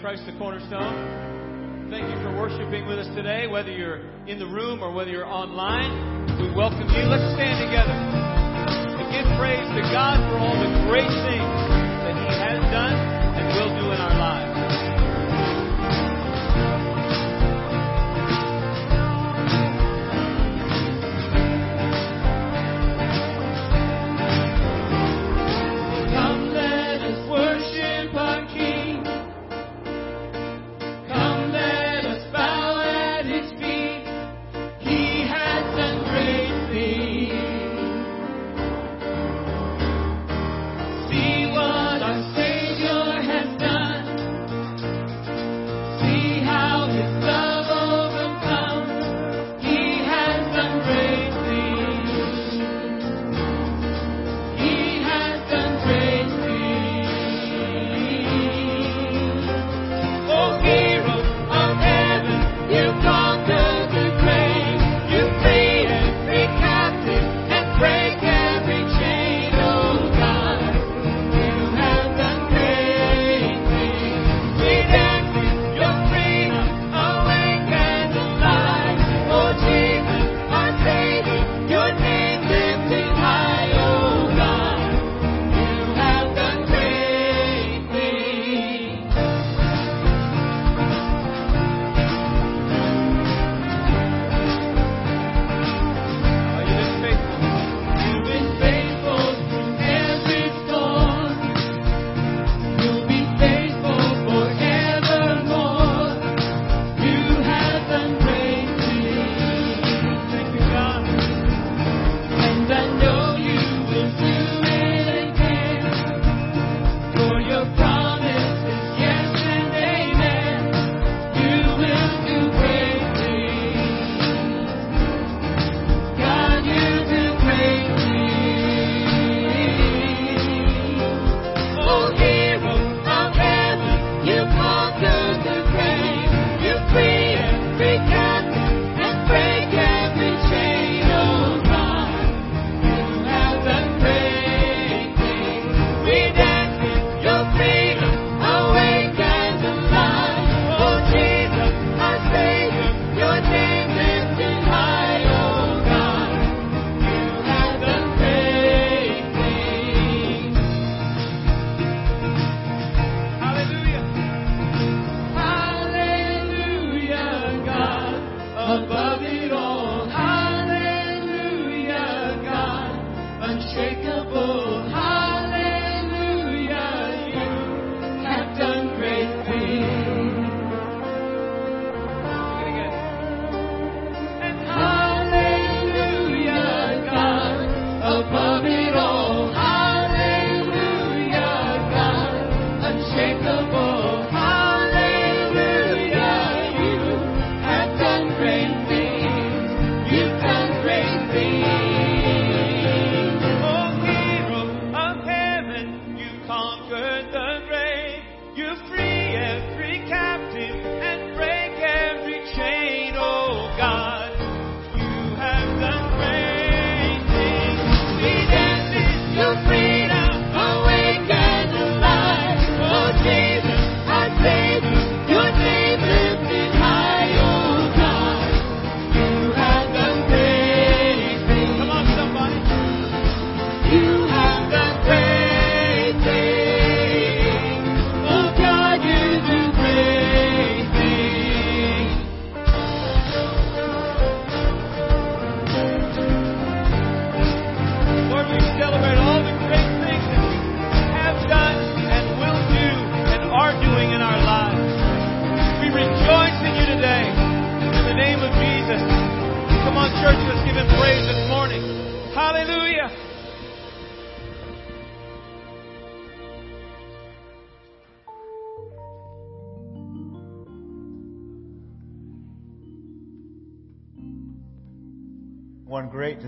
Christ the Cornerstone. Thank you for worshiping with us today, whether you're in the room or whether you're online. We welcome you. Let's stand together and give praise to God for all the great things.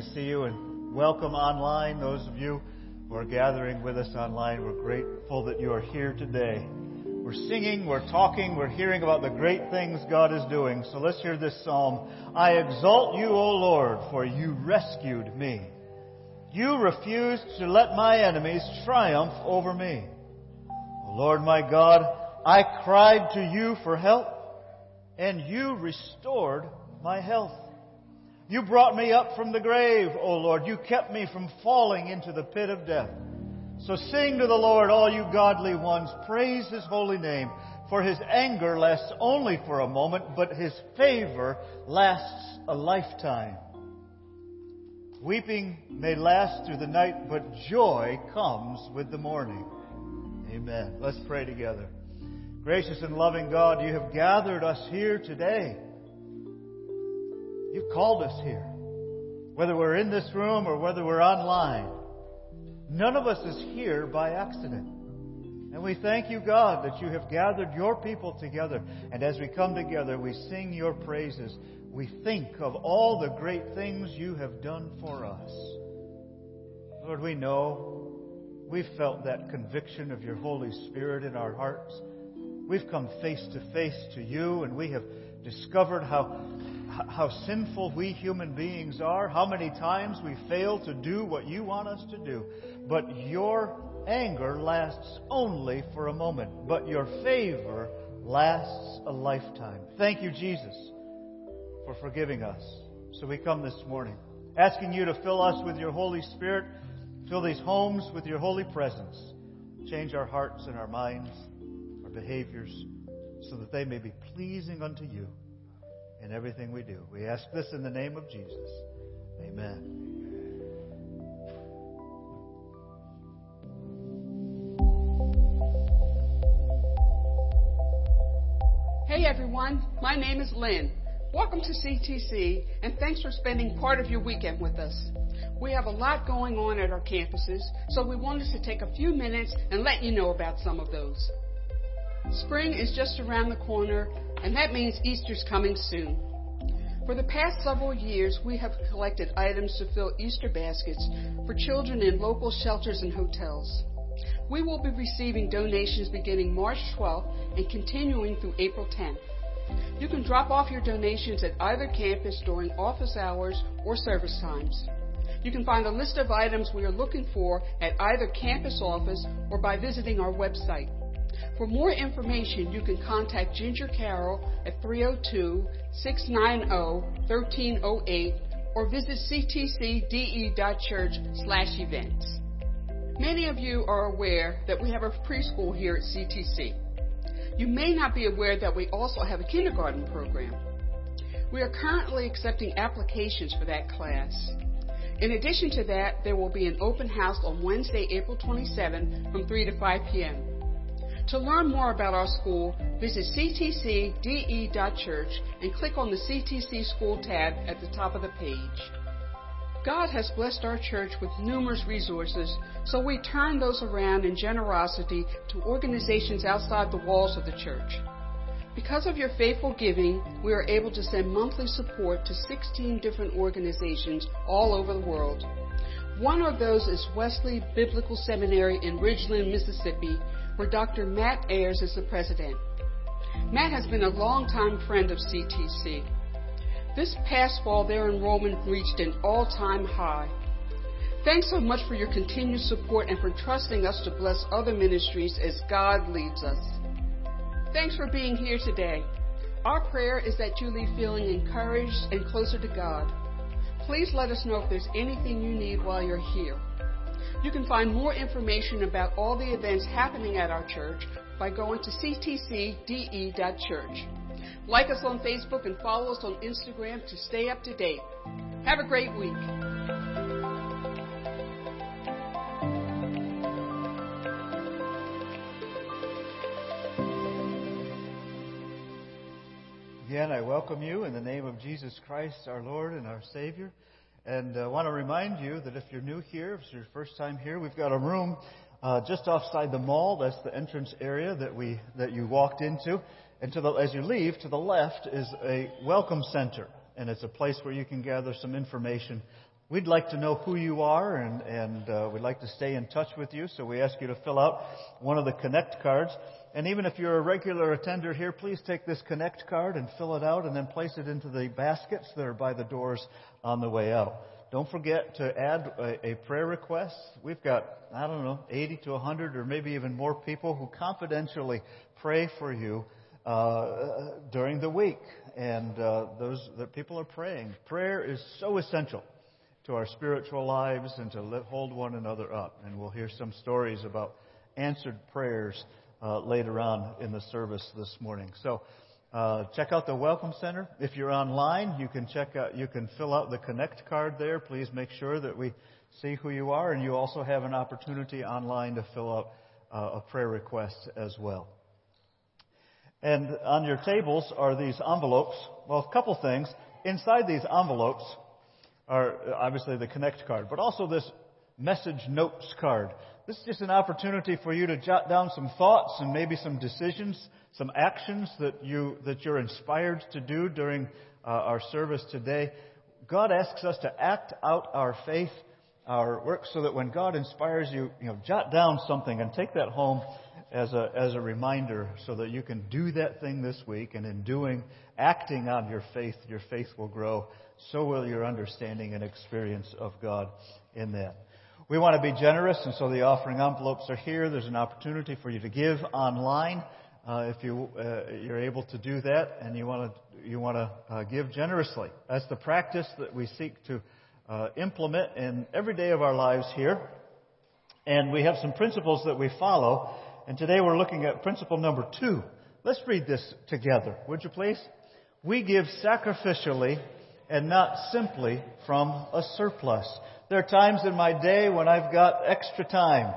to see you and welcome online those of you who are gathering with us online. We're grateful that you are here today. We're singing, we're talking, we're hearing about the great things God is doing. So let's hear this psalm. I exalt you, O Lord, for you rescued me. You refused to let my enemies triumph over me. O Lord my God, I cried to you for help, and you restored my health. You brought me up from the grave, O Lord. You kept me from falling into the pit of death. So sing to the Lord, all you godly ones. Praise his holy name. For his anger lasts only for a moment, but his favor lasts a lifetime. Weeping may last through the night, but joy comes with the morning. Amen. Let's pray together. Gracious and loving God, you have gathered us here today. You've called us here. Whether we're in this room or whether we're online, none of us is here by accident. And we thank you, God, that you have gathered your people together. And as we come together, we sing your praises. We think of all the great things you have done for us. Lord, we know we've felt that conviction of your Holy Spirit in our hearts. We've come face to face to you, and we have discovered how, how sinful we human beings are, how many times we fail to do what you want us to do. But your anger lasts only for a moment, but your favor lasts a lifetime. Thank you, Jesus, for forgiving us. So we come this morning asking you to fill us with your Holy Spirit, fill these homes with your holy presence, change our hearts and our minds, our behaviors, so that they may be pleasing unto you in everything we do. We ask this in the name of Jesus. Amen. Hey everyone, my name is Lynn. Welcome to CTC and thanks for spending part of your weekend with us. We have a lot going on at our campuses, so we wanted to take a few minutes and let you know about some of those. Spring is just around the corner, and that means Easter's coming soon. For the past several years, we have collected items to fill Easter baskets for children in local shelters and hotels. We will be receiving donations beginning March 12th and continuing through April 10th. You can drop off your donations at either campus during office hours or service times. You can find a list of items we are looking for at either campus office or by visiting our website. For more information, you can contact Ginger Carroll at 302 690 1308 or visit ctcde.church slash events. Many of you are aware that we have a preschool here at CTC. You may not be aware that we also have a kindergarten program. We are currently accepting applications for that class. In addition to that, there will be an open house on Wednesday, April 27 from 3 to 5 p.m. To learn more about our school, visit ctcde.church and click on the CTC School tab at the top of the page. God has blessed our church with numerous resources, so we turn those around in generosity to organizations outside the walls of the church. Because of your faithful giving, we are able to send monthly support to 16 different organizations all over the world. One of those is Wesley Biblical Seminary in Ridgeland, Mississippi, where Dr. Matt Ayers is the president. Matt has been a longtime friend of CTC. This past fall, their enrollment reached an all time high. Thanks so much for your continued support and for trusting us to bless other ministries as God leads us. Thanks for being here today. Our prayer is that you leave feeling encouraged and closer to God. Please let us know if there's anything you need while you're here. You can find more information about all the events happening at our church by going to ctcde.church. Like us on Facebook and follow us on Instagram to stay up to date. Have a great week. Again, I welcome you in the name of Jesus Christ, our Lord and our Savior. And I uh, want to remind you that if you're new here, if it's your first time here, we've got a room uh, just outside the mall. That's the entrance area that we that you walked into. And the, as you leave, to the left is a welcome center, and it's a place where you can gather some information. We'd like to know who you are, and, and uh, we'd like to stay in touch with you. So we ask you to fill out one of the Connect cards. And even if you're a regular attender here, please take this Connect card and fill it out and then place it into the baskets that are by the doors on the way out. don't forget to add a, a, prayer request. We've got, I don't know, 80 to 100 or maybe even more people who confidentially pray for you uh, during the week. And uh, those people are praying. Prayer is so essential to our spiritual lives and to hold one another up. And we'll hear some stories about answered prayers uh, later on in the service this morning. So uh, check out the Welcome Center. If you're online, you can check out, you can fill out the Connect card there. Please make sure that we see who you are, and you also have an opportunity online to fill out uh, a prayer request as well. And on your tables are these envelopes. Well, a couple things. Inside these envelopes are obviously the Connect card, but also this message notes card. This is just an opportunity for you to jot down some thoughts and maybe some decisions, some actions that you that you're inspired to do during uh, our service today. God asks us to act out our faith, our work, so that when God inspires you, you know, jot down something and take that home as a as a reminder, so that you can do that thing this week. And in doing, acting on your faith, your faith will grow. So will your understanding and experience of God in that. We want to be generous, and so the offering envelopes are here. There's an opportunity for you to give online uh, if you uh, you're able to do that, and you want to you want to uh, give generously. That's the practice that we seek to uh, implement in every day of our lives here. And we have some principles that we follow. And today we're looking at principle number two. Let's read this together, would you please? We give sacrificially and not simply from a surplus. There are times in my day when I've got extra time.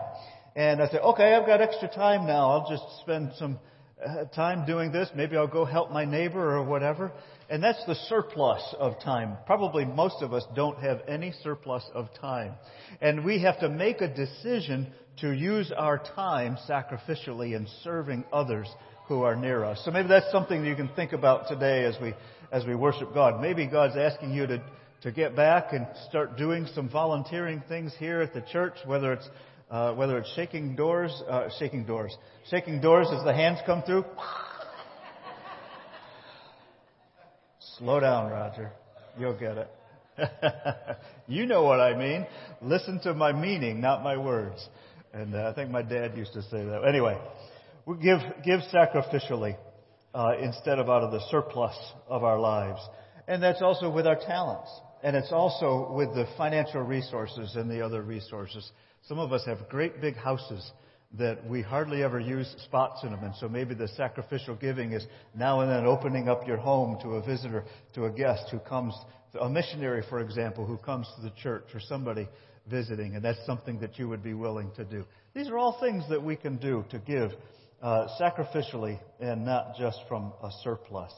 And I say, okay, I've got extra time now. I'll just spend some uh, time doing this. Maybe I'll go help my neighbor or whatever. And that's the surplus of time. Probably most of us don't have any surplus of time. And we have to make a decision to use our time sacrificially in serving others who are near us. So maybe that's something you can think about today as we, as we worship God. Maybe God's asking you to to get back and start doing some volunteering things here at the church, whether it's uh, whether it's shaking doors, uh, shaking doors, shaking doors as the hands come through. Slow down, Roger. You'll get it. you know what I mean. Listen to my meaning, not my words. And uh, I think my dad used to say that. Anyway, we give give sacrificially uh, instead of out of the surplus of our lives, and that's also with our talents. And it's also with the financial resources and the other resources. Some of us have great big houses that we hardly ever use spots in them. And so maybe the sacrificial giving is now and then opening up your home to a visitor, to a guest who comes, a missionary, for example, who comes to the church or somebody visiting. And that's something that you would be willing to do. These are all things that we can do to give uh, sacrificially and not just from a surplus.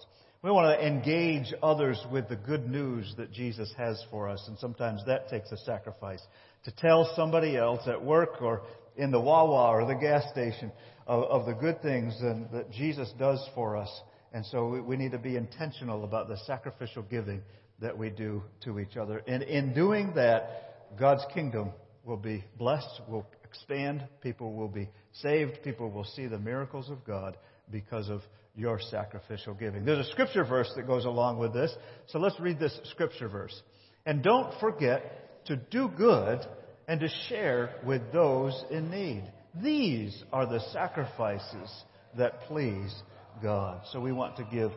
We want to engage others with the good news that Jesus has for us, and sometimes that takes a sacrifice. To tell somebody else at work or in the Wawa or the gas station of, of the good things and, that Jesus does for us. And so we, we need to be intentional about the sacrificial giving that we do to each other. And in doing that, God's kingdom will be blessed, will expand, people will be saved, people will see the miracles of God because of your sacrificial giving. There's a scripture verse that goes along with this. So let's read this scripture verse. And don't forget to do good and to share with those in need. These are the sacrifices that please God. So we want to give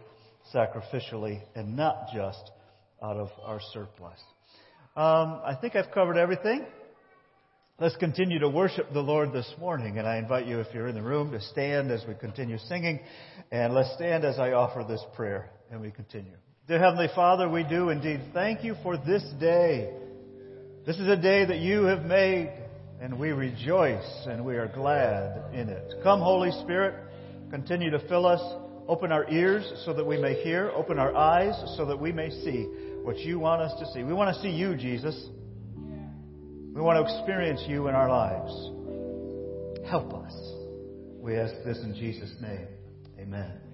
sacrificially and not just out of our surplus. Um, I think I've covered everything. Let's continue to worship the Lord this morning. And I invite you, if you're in the room, to stand as we continue singing. And let's stand as I offer this prayer and we continue. Dear Heavenly Father, we do indeed thank you for this day. This is a day that you have made, and we rejoice and we are glad in it. Come, Holy Spirit, continue to fill us. Open our ears so that we may hear. Open our eyes so that we may see what you want us to see. We want to see you, Jesus. We want to experience you in our lives. Help us. We ask this in Jesus' name. Amen.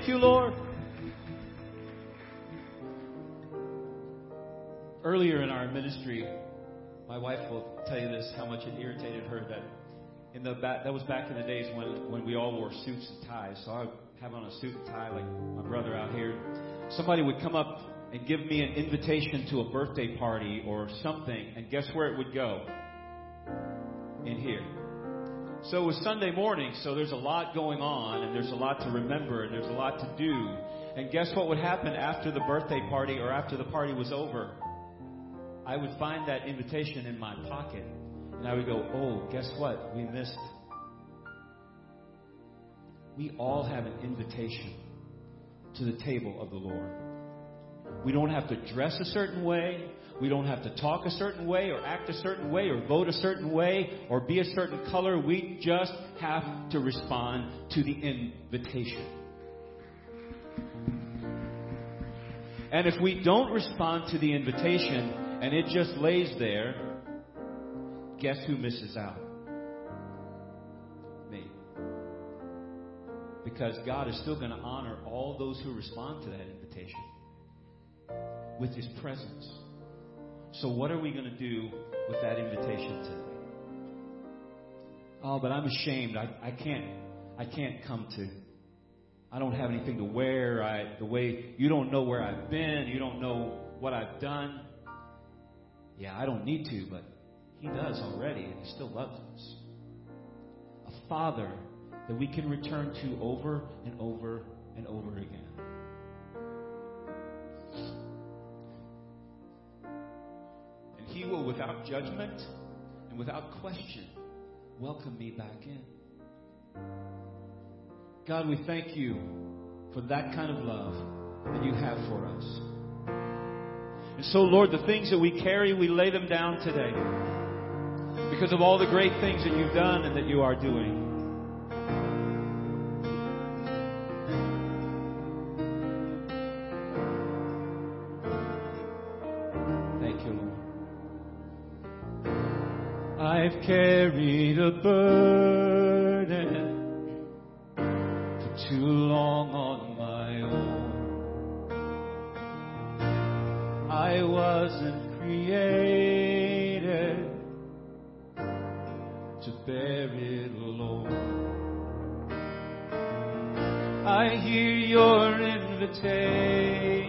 Thank you, Lord. Earlier in our ministry, my wife will tell you this how much it irritated her that in the back, that was back in the days when when we all wore suits and ties. So I would have on a suit and tie like my brother out here. Somebody would come up and give me an invitation to a birthday party or something, and guess where it would go? In here. So it was Sunday morning, so there's a lot going on, and there's a lot to remember, and there's a lot to do. And guess what would happen after the birthday party or after the party was over? I would find that invitation in my pocket, and I would go, Oh, guess what? We missed. We all have an invitation to the table of the Lord. We don't have to dress a certain way. We don't have to talk a certain way or act a certain way or vote a certain way or be a certain color. We just have to respond to the invitation. And if we don't respond to the invitation and it just lays there, guess who misses out? Me. Because God is still going to honor all those who respond to that invitation with His presence. So, what are we going to do with that invitation today? Oh, but I'm ashamed. I, I can't. I can't come to. I don't have anything to wear. I the way you don't know where I've been. You don't know what I've done. Yeah, I don't need to, but He does already, and He still loves us. A Father that we can return to over and over and over again. And He will, without judgment and without question, welcome me back in. God, we thank you for that kind of love that you have for us. And so, Lord, the things that we carry, we lay them down today because of all the great things that you've done and that you are doing. carried a burden for too long on my own. I wasn't created to bear it alone. I hear your invitation.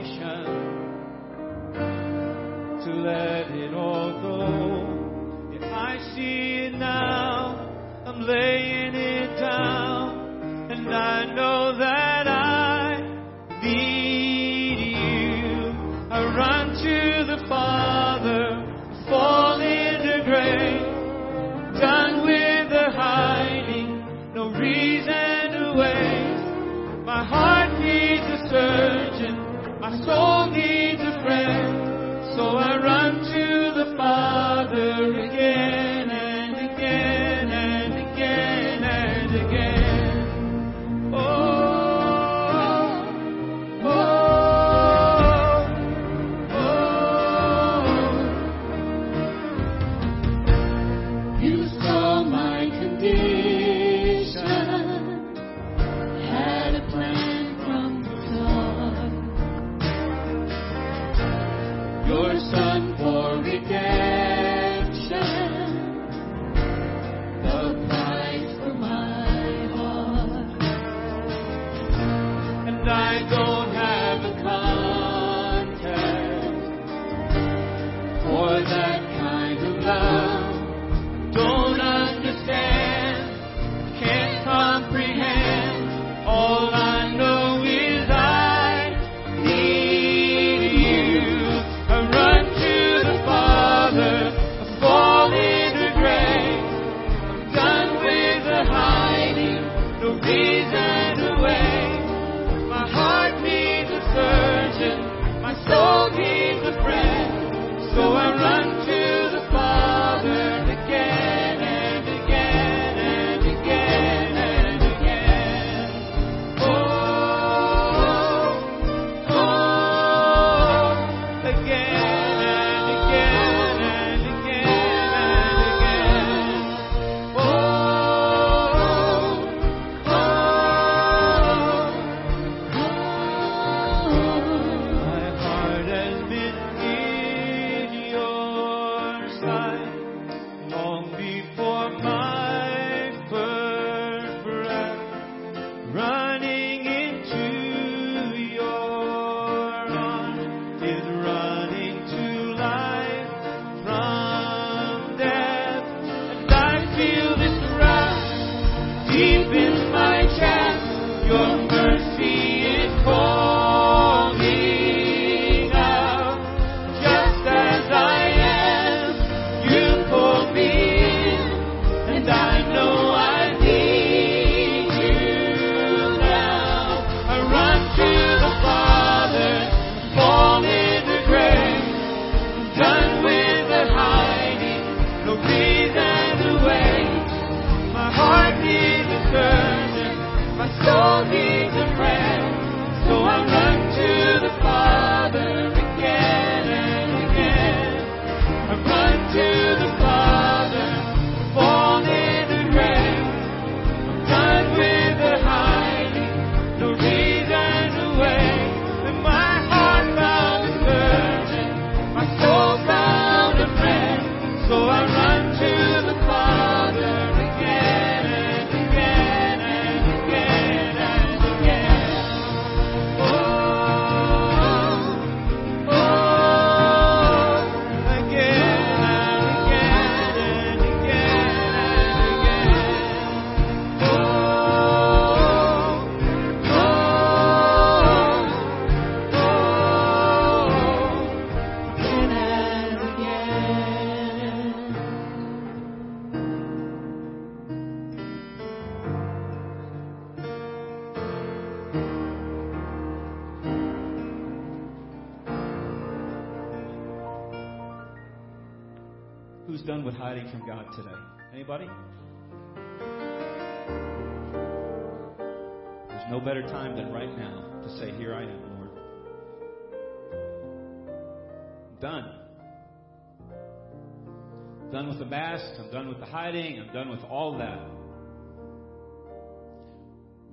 Masks. I'm done with the hiding. I'm done with all that.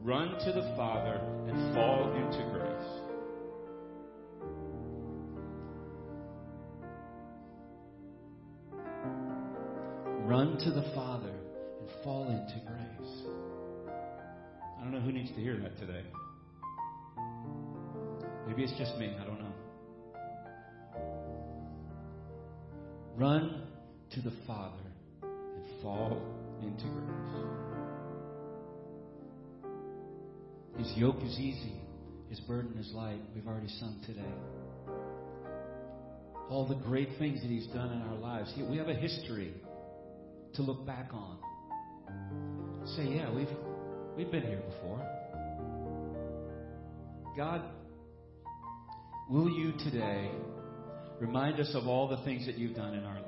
Run to the Father and fall into grace. Run to the Father and fall into grace. I don't know who needs to hear that today. Maybe it's just me. I don't know. Run to the Father and fall into grace. His yoke is easy, His burden is light. We've already sung today. All the great things that He's done in our lives. We have a history to look back on. Say, yeah, we've we've been here before. God, will you today remind us of all the things that you've done in our lives?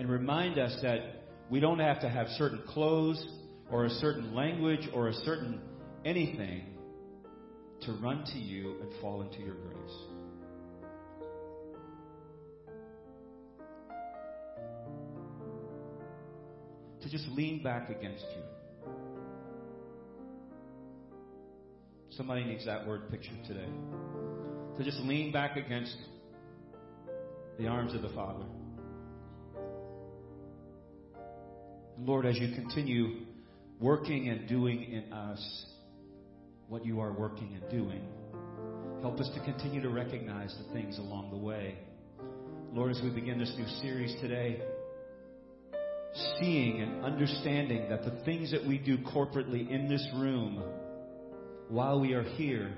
And remind us that we don't have to have certain clothes or a certain language or a certain anything to run to you and fall into your grace. To just lean back against you. Somebody needs that word pictured today. To just lean back against the arms of the Father. Lord, as you continue working and doing in us what you are working and doing, help us to continue to recognize the things along the way. Lord, as we begin this new series today, seeing and understanding that the things that we do corporately in this room while we are here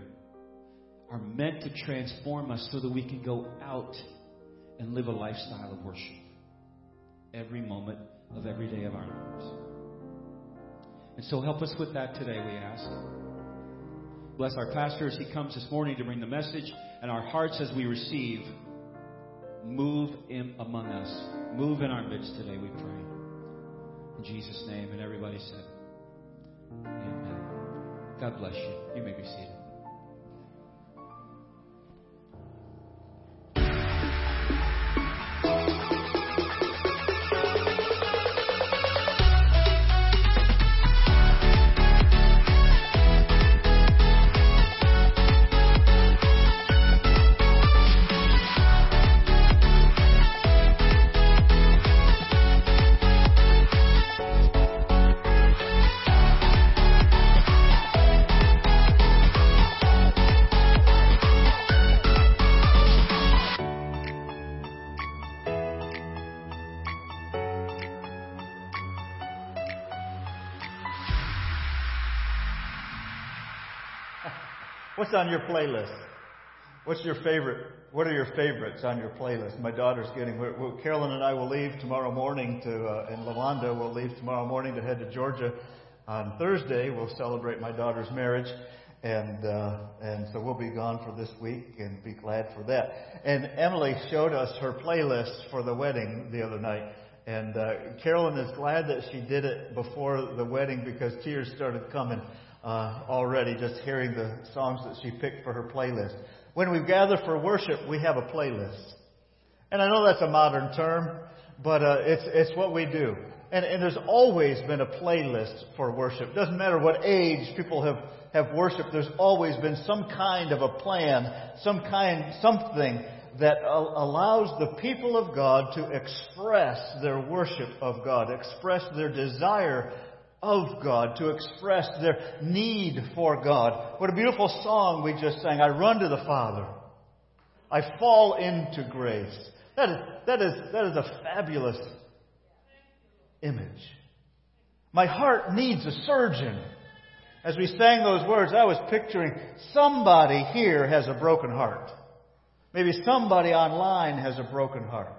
are meant to transform us so that we can go out and live a lifestyle of worship every moment of every day of our lives. And so help us with that today, we ask. Bless our pastor as he comes this morning to bring the message and our hearts as we receive. Move in among us. Move in our midst today, we pray. In Jesus' name. And everybody said, Amen. God bless you. You may be seated. What's on your playlist? What's your favorite? What are your favorites on your playlist? My daughter's getting. We're, we're, Carolyn and I will leave tomorrow morning to, uh, and Lalonda will leave tomorrow morning to head to Georgia. On Thursday, we'll celebrate my daughter's marriage, and uh, and so we'll be gone for this week, and be glad for that. And Emily showed us her playlist for the wedding the other night. And uh, Carolyn is glad that she did it before the wedding because tears started coming uh, already just hearing the songs that she picked for her playlist. When we gather for worship, we have a playlist. And I know that's a modern term, but uh, it's, it's what we do. And, and there's always been a playlist for worship. Doesn't matter what age people have, have worshiped, there's always been some kind of a plan, some kind, something that allows the people of God to express their worship of God, express their desire of God, to express their need for God. What a beautiful song we just sang. I run to the Father. I fall into grace. That is, that is, that is a fabulous image. My heart needs a surgeon. As we sang those words, I was picturing somebody here has a broken heart. Maybe somebody online has a broken heart.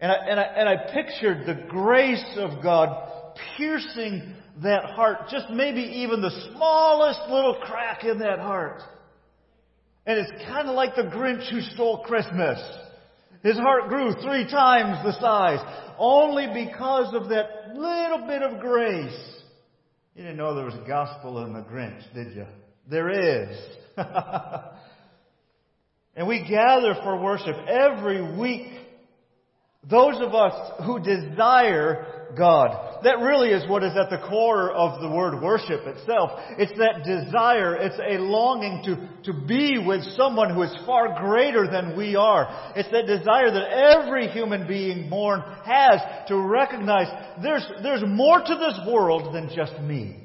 And I, and I, and I pictured the grace of God piercing that heart, just maybe even the smallest little crack in that heart. And it's kind of like the Grinch who stole Christmas. His heart grew three times the size, only because of that little bit of grace. You didn't know there was gospel in the Grinch, did you? There is. and we gather for worship every week Those of us who desire God. That really is what is at the core of the word worship itself. It's that desire, it's a longing to, to be with someone who is far greater than we are. It's that desire that every human being born has to recognize there's, there's more to this world than just me.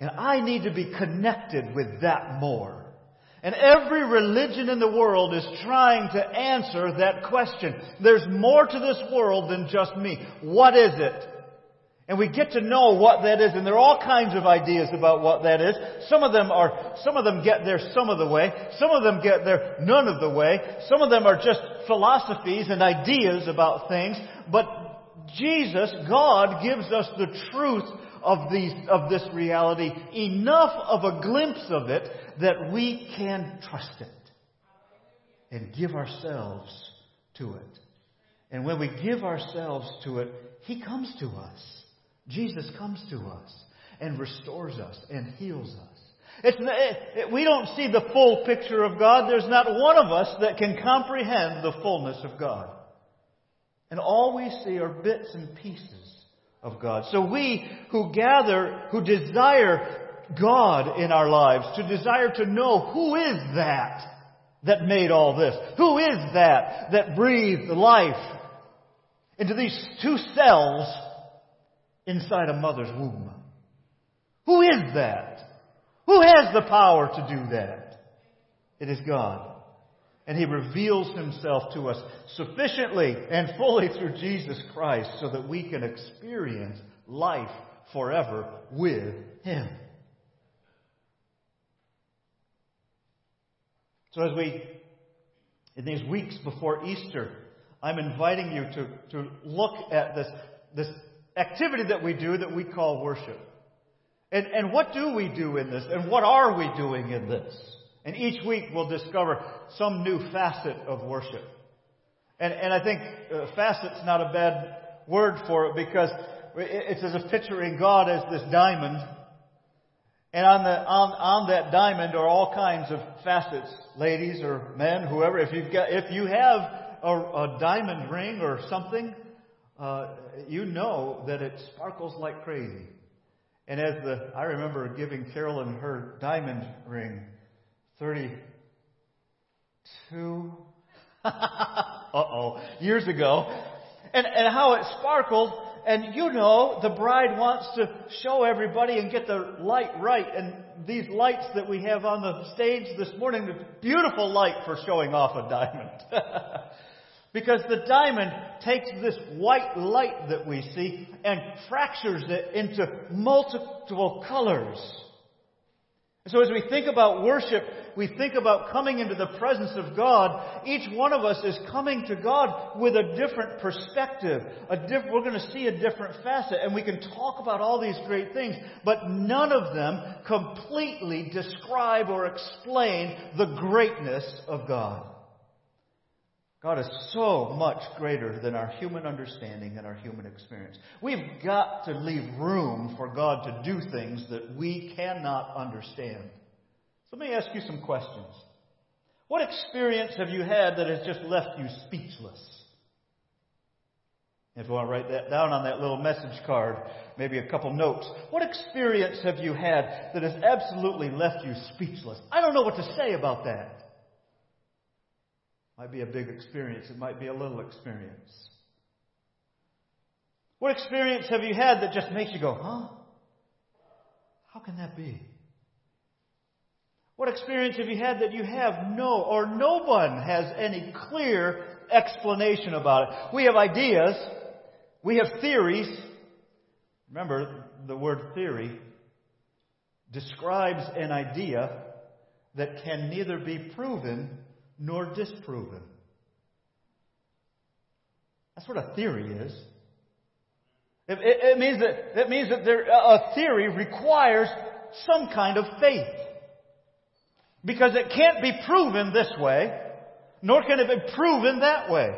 And I need to be connected with that more. And every religion in the world is trying to answer that question. There's more to this world than just me. What is it? And we get to know what that is, and there are all kinds of ideas about what that is. Some of them are, some of them get there some of the way. Some of them get there none of the way. Some of them are just philosophies and ideas about things. But Jesus, God, gives us the truth of these, of this reality, enough of a glimpse of it that we can trust it and give ourselves to it. And when we give ourselves to it, He comes to us. Jesus comes to us and restores us and heals us. It's, it, we don't see the full picture of God. There's not one of us that can comprehend the fullness of God. And all we see are bits and pieces of God. So we who gather, who desire God in our lives, to desire to know who is that that made all this? Who is that that breathed life into these two cells inside a mother's womb? Who is that? Who has the power to do that? It is God. And He reveals Himself to us sufficiently and fully through Jesus Christ so that we can experience life forever with Him. So as we, in these weeks before Easter, I'm inviting you to, to look at this, this activity that we do that we call worship. And, and what do we do in this? And what are we doing in this? And each week we'll discover some new facet of worship. And, and I think uh, facet's not a bad word for it because it's as if picturing God as this diamond and on, the, on, on that diamond are all kinds of facets, ladies or men, whoever. If, you've got, if you have a, a diamond ring or something, uh, you know that it sparkles like crazy. And as the, I remember giving Carolyn her diamond ring 32, uh-oh, years ago. And, and how it sparkled and you know the bride wants to show everybody and get the light right. And these lights that we have on the stage this morning, the beautiful light for showing off a diamond. because the diamond takes this white light that we see and fractures it into multiple colors. So as we think about worship, we think about coming into the presence of God. Each one of us is coming to God with a different perspective. A diff- we're going to see a different facet, and we can talk about all these great things, but none of them completely describe or explain the greatness of God. God is so much greater than our human understanding and our human experience. We've got to leave room for God to do things that we cannot understand. Let me ask you some questions. What experience have you had that has just left you speechless? If you want to write that down on that little message card, maybe a couple notes. What experience have you had that has absolutely left you speechless? I don't know what to say about that. Might be a big experience. It might be a little experience. What experience have you had that just makes you go, huh? How can that be? What experience have you had that you have no, or no one has any clear explanation about it? We have ideas. We have theories. Remember, the word theory describes an idea that can neither be proven nor disproven. That's what a theory is. It, it, it means that means that there, a theory requires some kind of faith, because it can't be proven this way, nor can it be proven that way.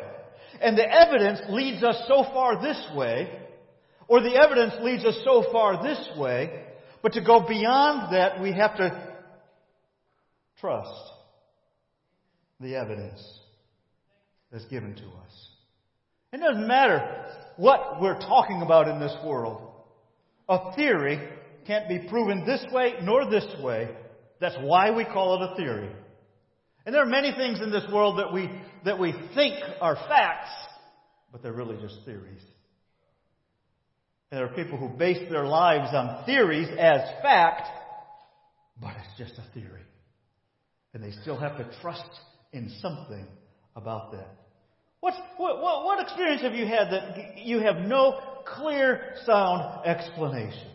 And the evidence leads us so far this way, or the evidence leads us so far this way, but to go beyond that, we have to trust the evidence. that's given to us. It doesn't matter what we're talking about in this world. A theory can't be proven this way nor this way. That's why we call it a theory. And there are many things in this world that we, that we think are facts, but they're really just theories. And there are people who base their lives on theories as fact, but it's just a theory. And they still have to trust in something about that. What, what, what, experience have you had that you have no clear, sound explanation?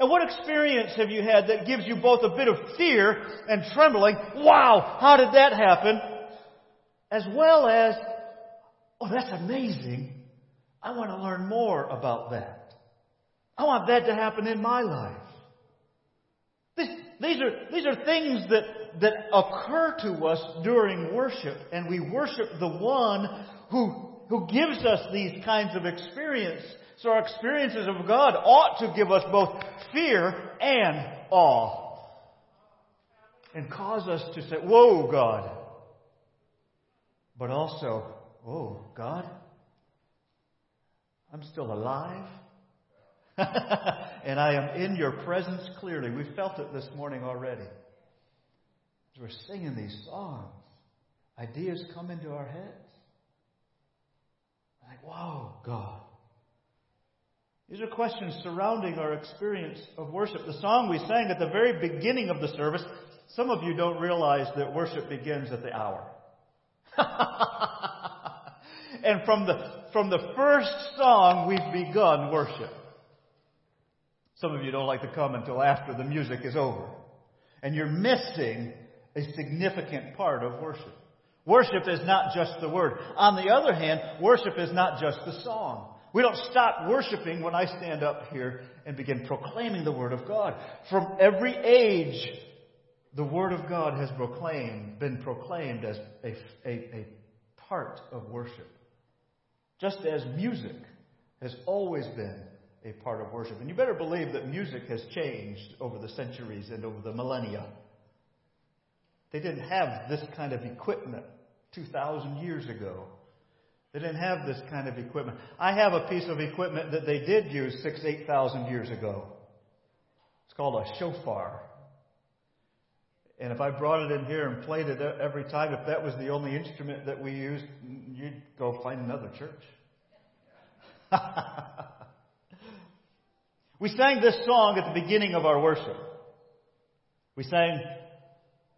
And what experience have you had that gives you both a bit of fear and trembling? Wow, how did that happen? As well as, oh, that's amazing. I want to learn more about that. I want that to happen in my life. This, these are, these are things that, that occur to us during worship, and we worship the one who, who gives us these kinds of experience. So our experiences of God ought to give us both fear and awe. And cause us to say, Whoa, God. But also, Oh, God, I'm still alive. and I am in your presence clearly. We felt it this morning already. As we're singing these songs, ideas come into our heads. Like, wow, God. These are questions surrounding our experience of worship. The song we sang at the very beginning of the service, some of you don't realize that worship begins at the hour. and from the, from the first song, we've begun worship. Some of you don't like to come until after the music is over. And you're missing a significant part of worship. Worship is not just the word. On the other hand, worship is not just the song. We don't stop worshiping when I stand up here and begin proclaiming the Word of God. From every age, the Word of God has proclaimed, been proclaimed as a, a, a part of worship. Just as music has always been a part of worship. And you better believe that music has changed over the centuries and over the millennia. They didn't have this kind of equipment 2,000 years ago. They didn't have this kind of equipment. I have a piece of equipment that they did use six, 8,000 years ago. It's called a shofar. And if I brought it in here and played it every time, if that was the only instrument that we used, you'd go find another church. we sang this song at the beginning of our worship. We sang,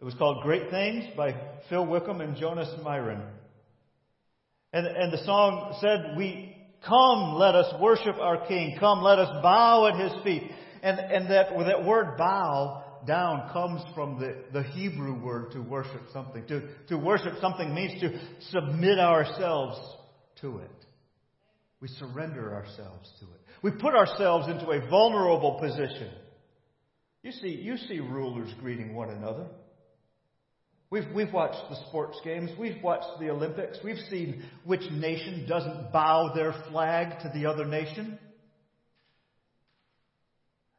it was called Great Things by Phil Wickham and Jonas Myrin. And, and the song said, we, come, let us worship our King. Come, let us bow at His feet. And, and that, that word bow down comes from the, the Hebrew word to worship something. To, to worship something means to submit ourselves to it. We surrender ourselves to it. We put ourselves into a vulnerable position. You see, you see rulers greeting one another. We've, we've watched the sports games. We've watched the Olympics. We've seen which nation doesn't bow their flag to the other nation.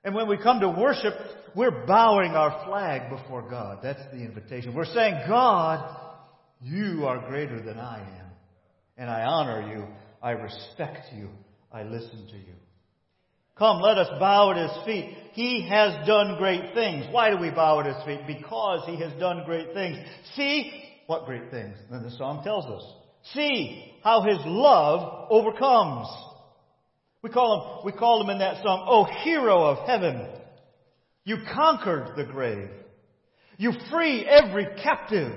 And when we come to worship, we're bowing our flag before God. That's the invitation. We're saying, God, you are greater than I am. And I honor you. I respect you. I listen to you. Come, let us bow at his feet. He has done great things. Why do we bow at his feet? Because he has done great things. See what great things? Then the Psalm tells us. See how his love overcomes. We call him, we call him in that song, Oh hero of heaven. You conquered the grave. You free every captive.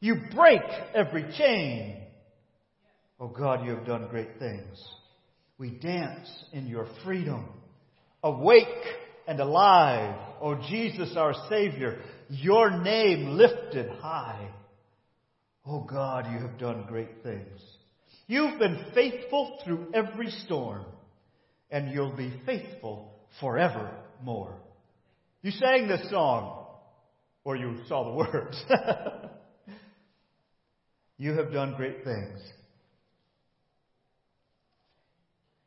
You break every chain. Oh God, you have done great things. We dance in your freedom. Awake and alive, O Jesus our Savior, your name lifted high. Oh God, you have done great things. You've been faithful through every storm, and you'll be faithful forevermore. You sang this song, or you saw the words. you have done great things.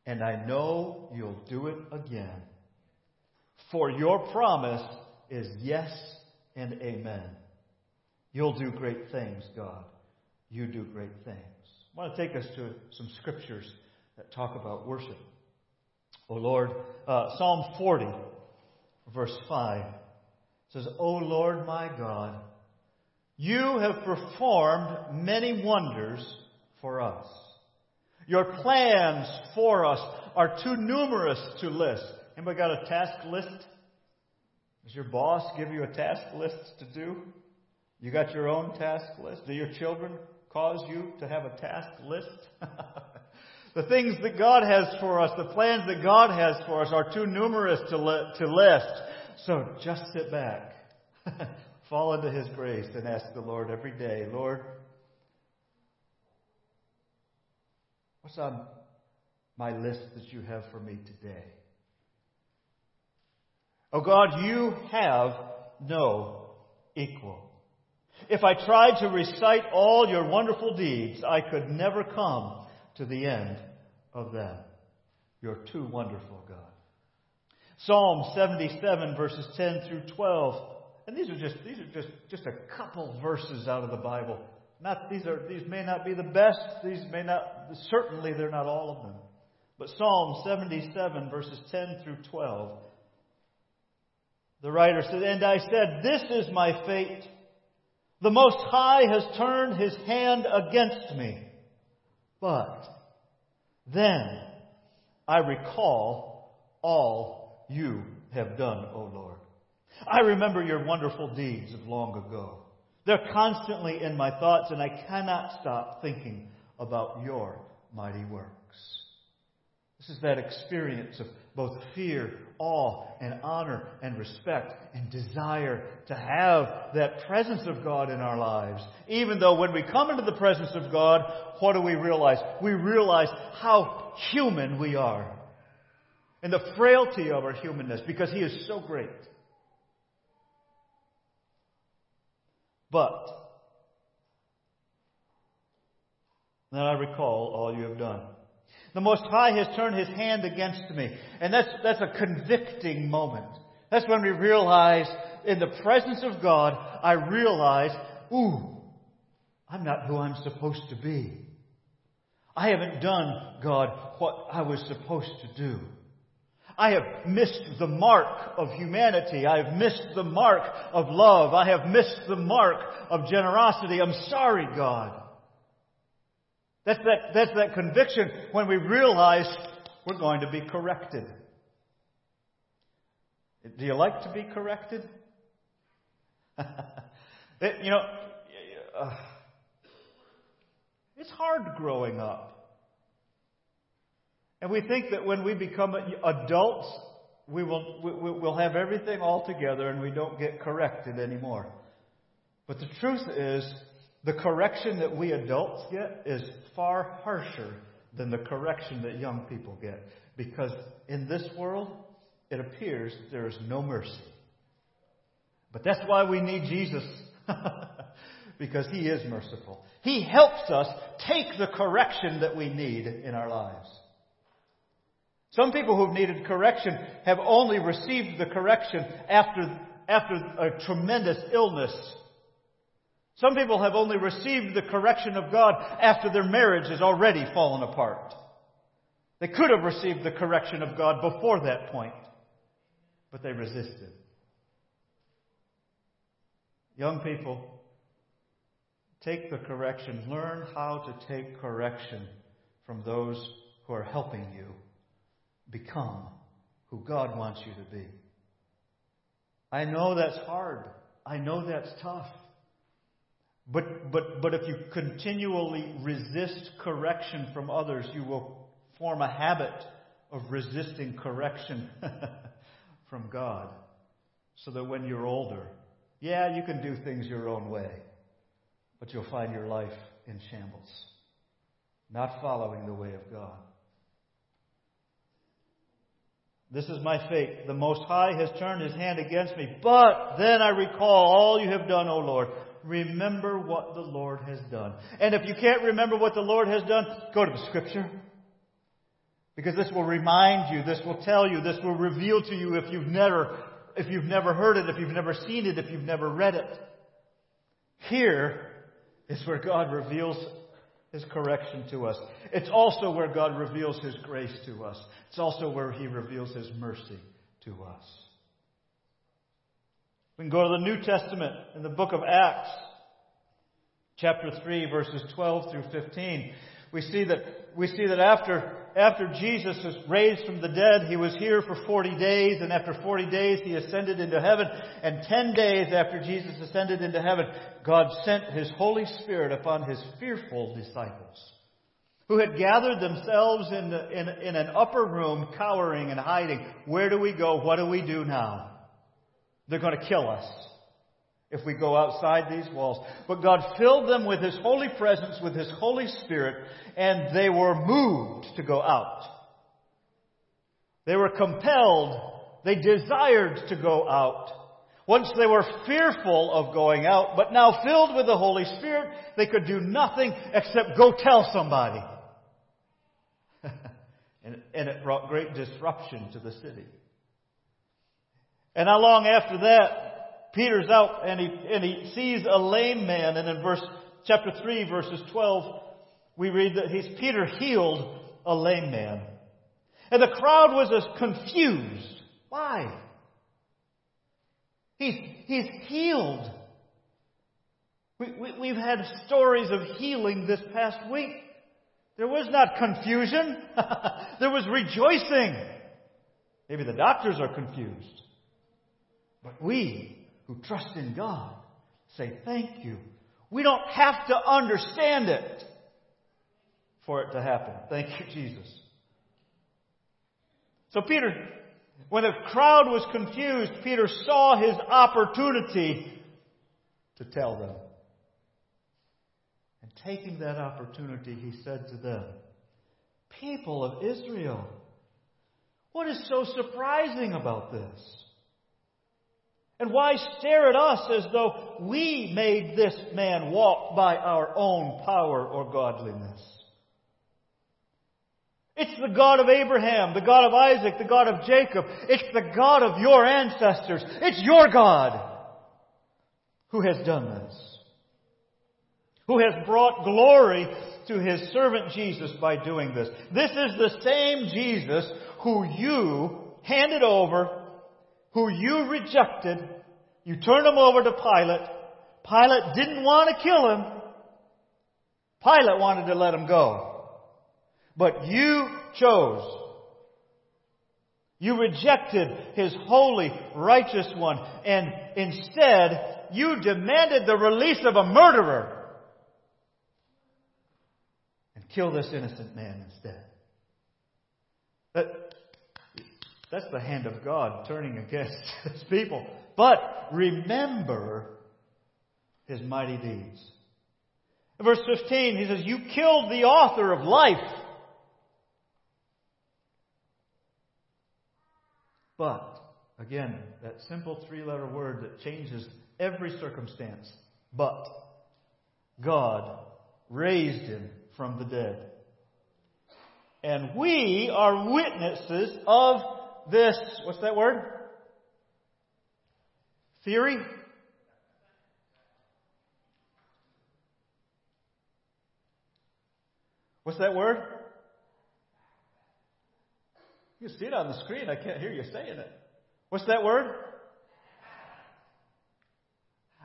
And I know you'll do it again. For your promise is yes and amen. You'll do great things, God. you do great things. I want to take us to some scriptures that talk about worship. O Lord, uh, Psalm 40, verse 5 says, O Lord my God, you have performed many wonders for us. Your plans for us are too numerous to list. Anybody got a task list? Does your boss give you a task list to do? You got your own task list? Do your children cause you to have a task list? the things that God has for us, the plans that God has for us are too numerous to, li- to list. So just sit back, fall into His grace, and ask the Lord every day, Lord, what's on my list that you have for me today? Oh God, you have no equal. If I tried to recite all your wonderful deeds, I could never come to the end of them. You're too wonderful, God. Psalm 77 verses 10 through 12. And these are just, these are just, just a couple verses out of the Bible. Not, these are, these may not be the best. These may not, certainly they're not all of them. But Psalm 77 verses 10 through 12. The writer said, And I said, This is my fate. The Most High has turned his hand against me. But then I recall all you have done, O Lord. I remember your wonderful deeds of long ago. They're constantly in my thoughts, and I cannot stop thinking about your mighty works. This is that experience of both fear, awe, and honor, and respect, and desire to have that presence of God in our lives. Even though when we come into the presence of God, what do we realize? We realize how human we are. And the frailty of our humanness, because He is so great. But, then I recall all you have done. The Most High has turned His hand against me. And that's, that's a convicting moment. That's when we realize, in the presence of God, I realize, ooh, I'm not who I'm supposed to be. I haven't done, God, what I was supposed to do. I have missed the mark of humanity. I have missed the mark of love. I have missed the mark of generosity. I'm sorry, God. That's that, that's that conviction when we realize we're going to be corrected. Do you like to be corrected? it, you know, uh, it's hard growing up. And we think that when we become adults, we will we, will have everything all together and we don't get corrected anymore. But the truth is, the correction that we adults get is far harsher than the correction that young people get. Because in this world, it appears there is no mercy. But that's why we need Jesus. because He is merciful. He helps us take the correction that we need in our lives. Some people who've needed correction have only received the correction after, after a tremendous illness. Some people have only received the correction of God after their marriage has already fallen apart. They could have received the correction of God before that point, but they resisted. Young people, take the correction. Learn how to take correction from those who are helping you become who God wants you to be. I know that's hard. I know that's tough. But, but, but if you continually resist correction from others, you will form a habit of resisting correction from God. So that when you're older, yeah, you can do things your own way, but you'll find your life in shambles, not following the way of God. This is my fate. The Most High has turned his hand against me. But then I recall all you have done, O Lord. Remember what the Lord has done. And if you can't remember what the Lord has done, go to the Scripture. Because this will remind you, this will tell you, this will reveal to you if you've never, if you've never heard it, if you've never seen it, if you've never read it. Here is where God reveals His correction to us. It's also where God reveals His grace to us. It's also where He reveals His mercy to us. We can go to the New Testament in the book of Acts, chapter 3, verses 12 through 15. We see that, we see that after, after Jesus was raised from the dead, he was here for 40 days, and after 40 days he ascended into heaven, and 10 days after Jesus ascended into heaven, God sent his Holy Spirit upon his fearful disciples, who had gathered themselves in, the, in, in an upper room, cowering and hiding. Where do we go? What do we do now? They're going to kill us if we go outside these walls. But God filled them with His holy presence, with His Holy Spirit, and they were moved to go out. They were compelled, they desired to go out. Once they were fearful of going out, but now filled with the Holy Spirit, they could do nothing except go tell somebody. and, and it brought great disruption to the city. And not long after that, Peter's out and he, and he sees a lame man. And in verse, chapter 3, verses 12, we read that he's, Peter healed a lame man. And the crowd was as confused. Why? He's, he's healed. We, we, we've had stories of healing this past week. There was not confusion. there was rejoicing. Maybe the doctors are confused. But we who trust in God say thank you. We don't have to understand it for it to happen. Thank you, Jesus. So Peter, when the crowd was confused, Peter saw his opportunity to tell them. And taking that opportunity, he said to them, People of Israel, what is so surprising about this? And why stare at us as though we made this man walk by our own power or godliness? It's the God of Abraham, the God of Isaac, the God of Jacob. It's the God of your ancestors. It's your God who has done this. Who has brought glory to his servant Jesus by doing this. This is the same Jesus who you handed over who you rejected, you turned him over to Pilate. Pilate didn't want to kill him. Pilate wanted to let him go. But you chose. You rejected his holy, righteous one, and instead you demanded the release of a murderer and kill this innocent man instead. That's the hand of God turning against his people. But remember his mighty deeds. In verse 15, he says, You killed the author of life. But, again, that simple three letter word that changes every circumstance. But, God raised him from the dead. And we are witnesses of this, what's that word? Theory? What's that word? You see it on the screen. I can't hear you saying it. What's that word?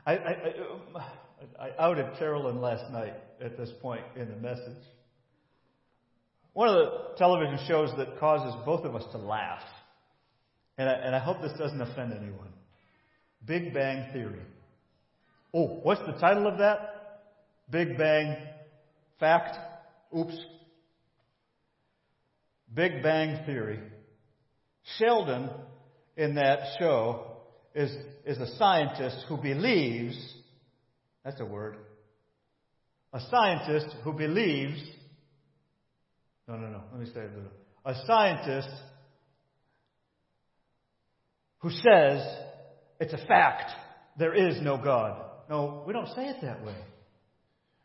I, I, I, I outed Carolyn last night at this point in the message. One of the television shows that causes both of us to laugh and I, and I hope this doesn't offend anyone. Big Bang Theory. Oh, what's the title of that? Big Bang Fact? Oops. Big Bang Theory. Sheldon in that show is, is a scientist who believes, that's a word, a scientist who believes, no, no, no, let me say it. A scientist who says it's a fact there is no God. No, we don't say it that way.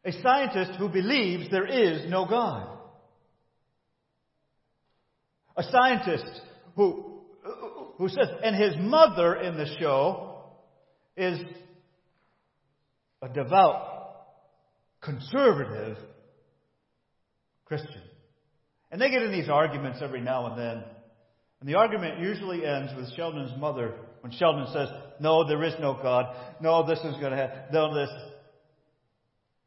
A scientist who believes there is no God. A scientist who, who says, and his mother in the show is a devout conservative Christian. And they get in these arguments every now and then. And the argument usually ends with Sheldon's mother when Sheldon says, No, there is no God. No, this is going to happen. No, this.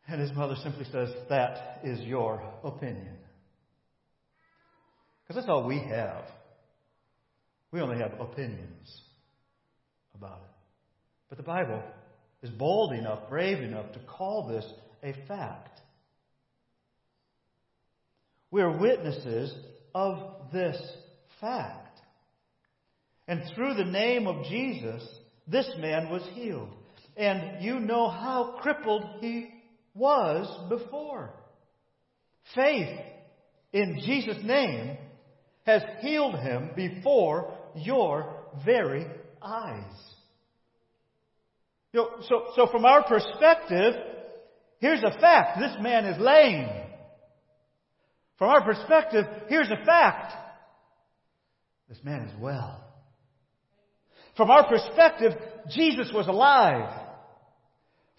And his mother simply says, That is your opinion. Because that's all we have. We only have opinions about it. But the Bible is bold enough, brave enough to call this a fact. We are witnesses of this fact. And through the name of Jesus, this man was healed. And you know how crippled he was before. Faith in Jesus' name has healed him before your very eyes. You know, so, so from our perspective, here's a fact. This man is lame. From our perspective, here's a fact. This man is well. From our perspective, Jesus was alive.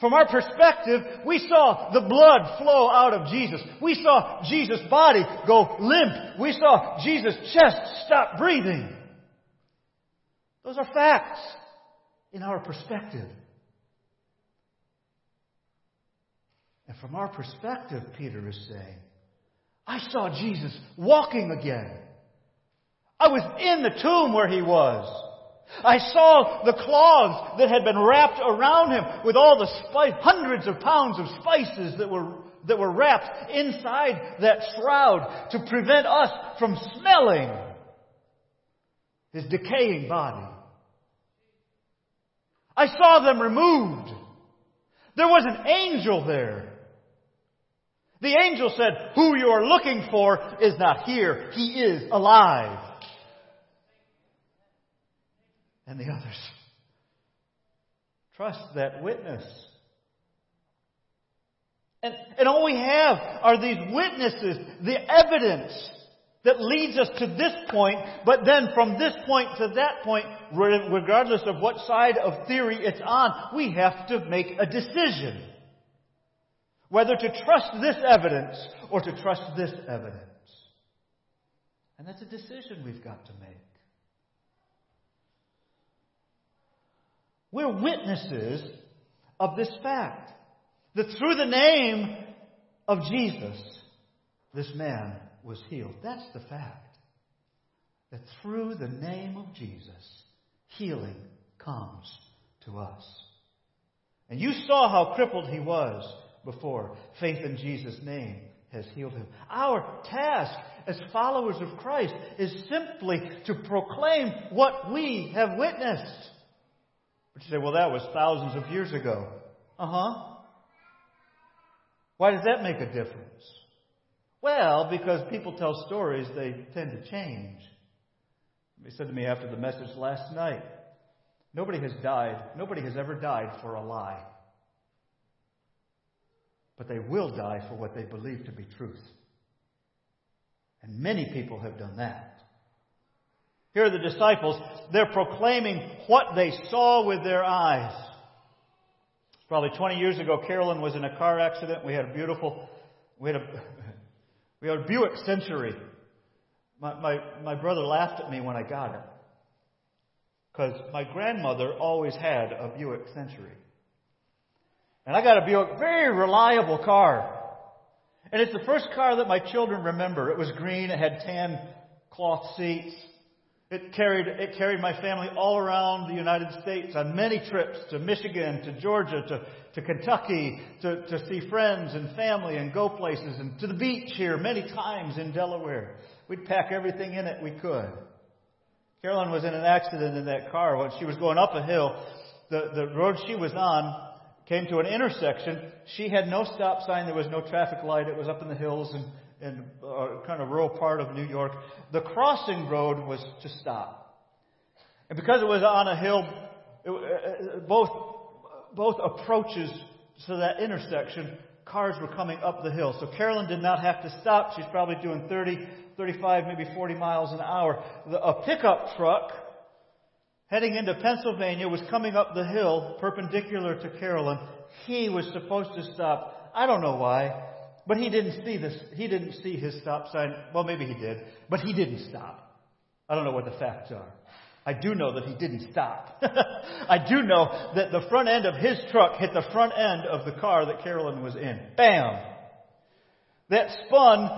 From our perspective, we saw the blood flow out of Jesus. We saw Jesus' body go limp. We saw Jesus' chest stop breathing. Those are facts in our perspective. And from our perspective, Peter is saying, I saw Jesus walking again. I was in the tomb where he was. I saw the cloths that had been wrapped around him with all the spice, hundreds of pounds of spices that were, that were wrapped inside that shroud to prevent us from smelling his decaying body. I saw them removed. There was an angel there. The angel said, Who you are looking for is not here. He is alive. And the others trust that witness. And, and all we have are these witnesses, the evidence that leads us to this point, but then from this point to that point, regardless of what side of theory it's on, we have to make a decision. Whether to trust this evidence or to trust this evidence. And that's a decision we've got to make. We're witnesses of this fact that through the name of Jesus, this man was healed. That's the fact. That through the name of Jesus, healing comes to us. And you saw how crippled he was before. Faith in Jesus' name has healed him. Our task as followers of Christ is simply to proclaim what we have witnessed. But you say, well, that was thousands of years ago. Uh huh. Why does that make a difference? Well, because people tell stories, they tend to change. They said to me after the message last night, nobody has died, nobody has ever died for a lie. But they will die for what they believe to be truth. And many people have done that. Here are the disciples. They're proclaiming what they saw with their eyes. Probably 20 years ago, Carolyn was in a car accident. We had a beautiful, we had a, we had a Buick Century. My, my, my brother laughed at me when I got it. Because my grandmother always had a Buick Century. And I got a Buick, very reliable car. And it's the first car that my children remember. It was green, it had tan cloth seats. It carried, it carried my family all around the United States on many trips to Michigan, to Georgia, to, to Kentucky, to, to see friends and family and go places, and to the beach here many times in Delaware. We'd pack everything in it we could. Carolyn was in an accident in that car when she was going up a hill. The, the road she was on came to an intersection. She had no stop sign. There was no traffic light. It was up in the hills and in a kind of rural part of New York, the crossing road was to stop. And because it was on a hill, it, uh, uh, both, both approaches to that intersection, cars were coming up the hill. So Carolyn did not have to stop. She's probably doing 30, 35, maybe 40 miles an hour. A pickup truck heading into Pennsylvania was coming up the hill perpendicular to Carolyn. He was supposed to stop I don't know why, but he didn't see this. He didn't see his stop sign. Well, maybe he did, but he didn't stop. I don't know what the facts are. I do know that he didn't stop. I do know that the front end of his truck hit the front end of the car that Carolyn was in. Bam! That spun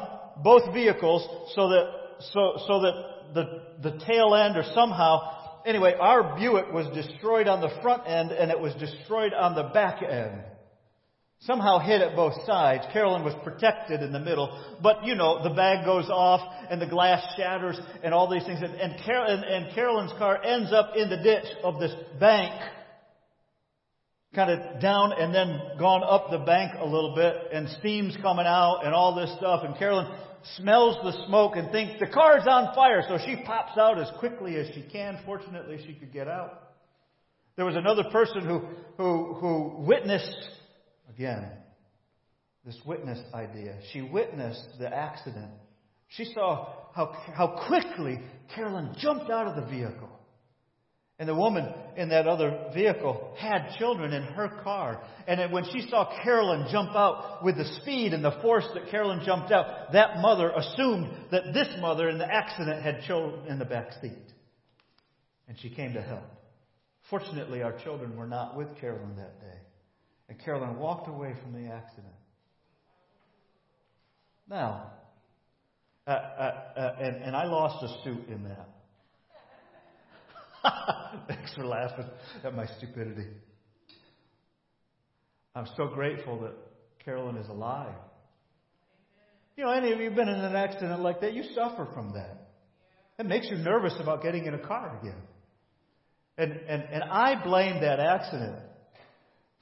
both vehicles so that so so that the the tail end or somehow anyway our Buick was destroyed on the front end and it was destroyed on the back end somehow hit at both sides. Carolyn was protected in the middle, but you know, the bag goes off and the glass shatters and all these things. And, and, Carol, and, and Carolyn's car ends up in the ditch of this bank, kind of down and then gone up the bank a little bit, and steam's coming out and all this stuff. And Carolyn smells the smoke and thinks the car's on fire, so she pops out as quickly as she can. Fortunately, she could get out. There was another person who, who, who witnessed Again, this witness idea. She witnessed the accident. She saw how, how quickly Carolyn jumped out of the vehicle. And the woman in that other vehicle had children in her car. And when she saw Carolyn jump out with the speed and the force that Carolyn jumped out, that mother assumed that this mother in the accident had children in the back seat. And she came to help. Fortunately, our children were not with Carolyn that day. And Carolyn walked away from the accident. Now, uh, uh, uh, and, and I lost a suit in that. Thanks for laughing at my stupidity. I'm so grateful that Carolyn is alive. You know, any of you been in an accident like that, you suffer from that. It makes you nervous about getting in a car again. And, and, and I blame that accident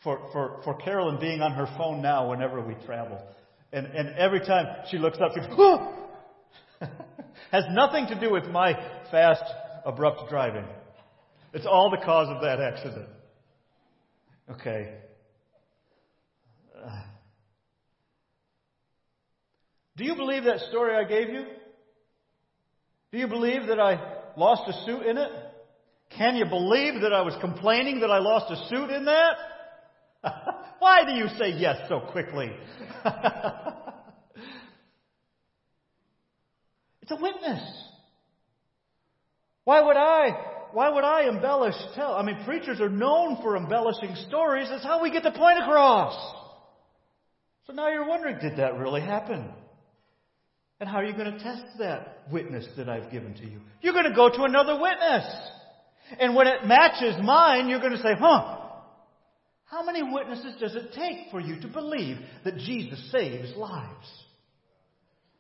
for, for, for Carolyn being on her phone now whenever we travel. And, and every time she looks up, she goes, oh! Has nothing to do with my fast, abrupt driving. It's all the cause of that accident. Okay. Do you believe that story I gave you? Do you believe that I lost a suit in it? Can you believe that I was complaining that I lost a suit in that? Why do you say yes so quickly? it's a witness. Why would I? Why would I embellish tell? I mean, preachers are known for embellishing stories. That's how we get the point across. So now you're wondering, did that really happen? And how are you going to test that witness that I've given to you? You're going to go to another witness. And when it matches mine, you're going to say, huh, how many witnesses does it take for you to believe that Jesus saves lives?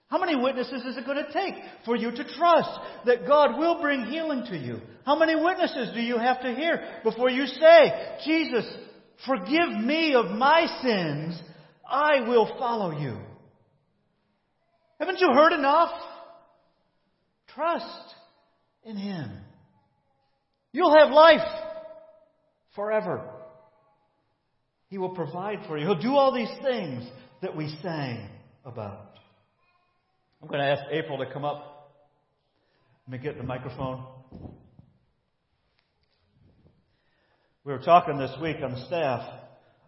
How many witnesses is it going to take for you to trust that God will bring healing to you? How many witnesses do you have to hear before you say, Jesus, forgive me of my sins, I will follow you? Haven't you heard enough? Trust in Him. You'll have life forever. He will provide for you. He'll do all these things that we sang about. I'm going to ask April to come up. Let me get the microphone. We were talking this week on the staff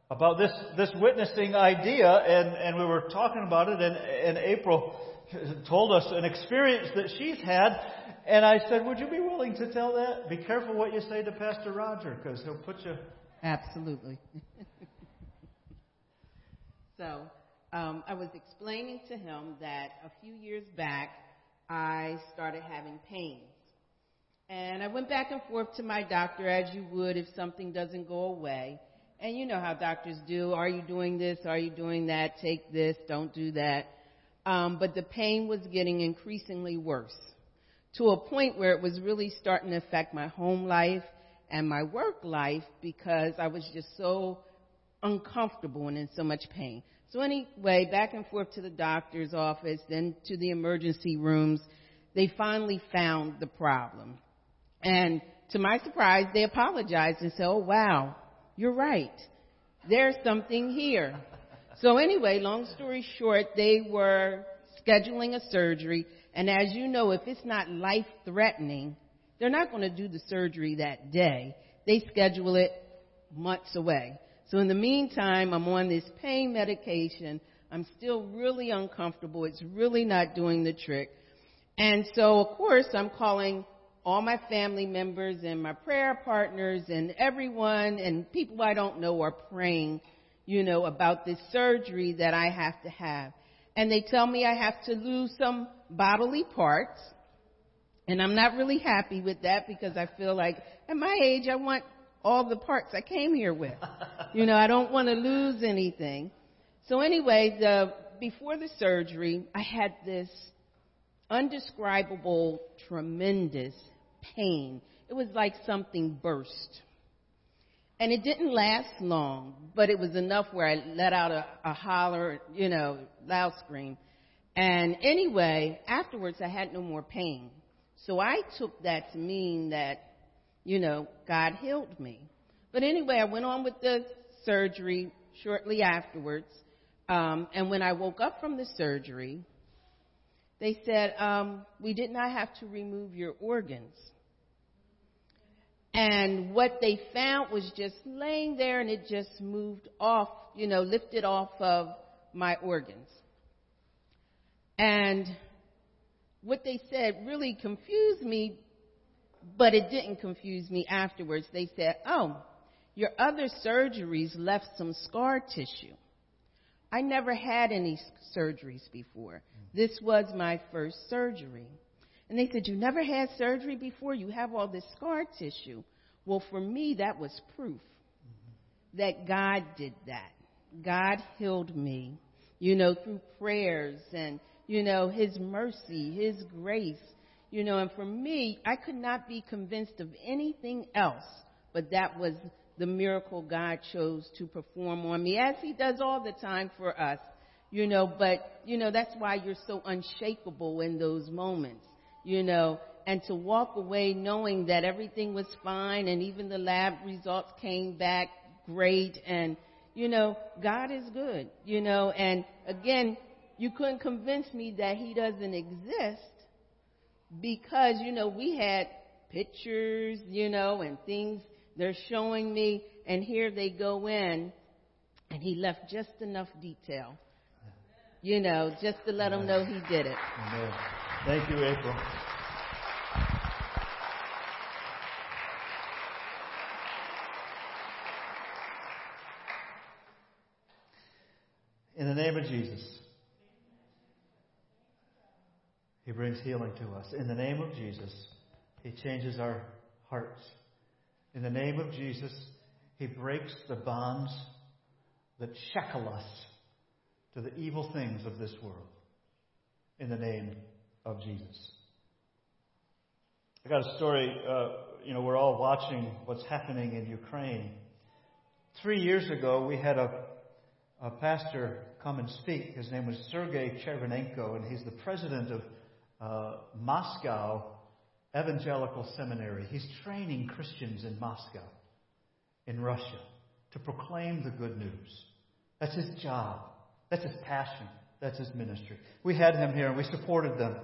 about this, this witnessing idea, and, and we were talking about it, and, and April told us an experience that she's had, and I said, Would you be willing to tell that? Be careful what you say to Pastor Roger, because he'll put you. Absolutely. So um, I was explaining to him that a few years back I started having pains. And I went back and forth to my doctor as you would if something doesn't go away. And you know how doctors do. Are you doing this? Are you doing that? Take this. Don't do that. Um, but the pain was getting increasingly worse to a point where it was really starting to affect my home life and my work life because I was just so uncomfortable and in so much pain. So anyway, back and forth to the doctor's office, then to the emergency rooms, they finally found the problem. And to my surprise, they apologized and said, oh wow, you're right. There's something here. So anyway, long story short, they were scheduling a surgery. And as you know, if it's not life threatening, they're not going to do the surgery that day. They schedule it months away. So in the meantime, I'm on this pain medication. I'm still really uncomfortable. It's really not doing the trick. And so, of course, I'm calling all my family members and my prayer partners and everyone and people I don't know are praying, you know, about this surgery that I have to have. And they tell me I have to lose some bodily parts. And I'm not really happy with that because I feel like at my age I want all the parts I came here with. you know, I don't want to lose anything. So anyway, the before the surgery, I had this undescribable, tremendous pain. It was like something burst. And it didn't last long, but it was enough where I let out a, a holler, you know, loud scream. And anyway, afterwards I had no more pain. So I took that to mean that, you know, God healed me. But anyway, I went on with the surgery shortly afterwards. Um, and when I woke up from the surgery, they said, um, we did not have to remove your organs. And what they found was just laying there and it just moved off, you know, lifted off of my organs. And what they said really confused me, but it didn't confuse me afterwards. They said, oh, your other surgeries left some scar tissue. I never had any surgeries before. This was my first surgery. And they said, You never had surgery before? You have all this scar tissue. Well, for me, that was proof that God did that. God healed me, you know, through prayers and, you know, His mercy, His grace, you know, and for me, I could not be convinced of anything else, but that was the miracle God chose to perform on me, as He does all the time for us, you know, but, you know, that's why you're so unshakable in those moments, you know, and to walk away knowing that everything was fine and even the lab results came back great and, you know, God is good, you know, and again, you couldn't convince me that He doesn't exist because, you know, we had pictures, you know, and things they're showing me, and here they go in, and he left just enough detail, you know, just to let them know he did it. Amen. Thank you, April. In the name of Jesus, He brings healing to us. In the name of Jesus, He changes our hearts. In the name of Jesus, He breaks the bonds that shackle us to the evil things of this world. In the name of Jesus. I got a story. Uh, you know, we're all watching what's happening in Ukraine. Three years ago, we had a, a pastor come and speak. His name was Sergei Chervenenko, and he's the president of uh, Moscow Evangelical Seminary. He's training Christians in Moscow, in Russia, to proclaim the good news. That's his job. That's his passion. That's his ministry. We had him here and we supported them.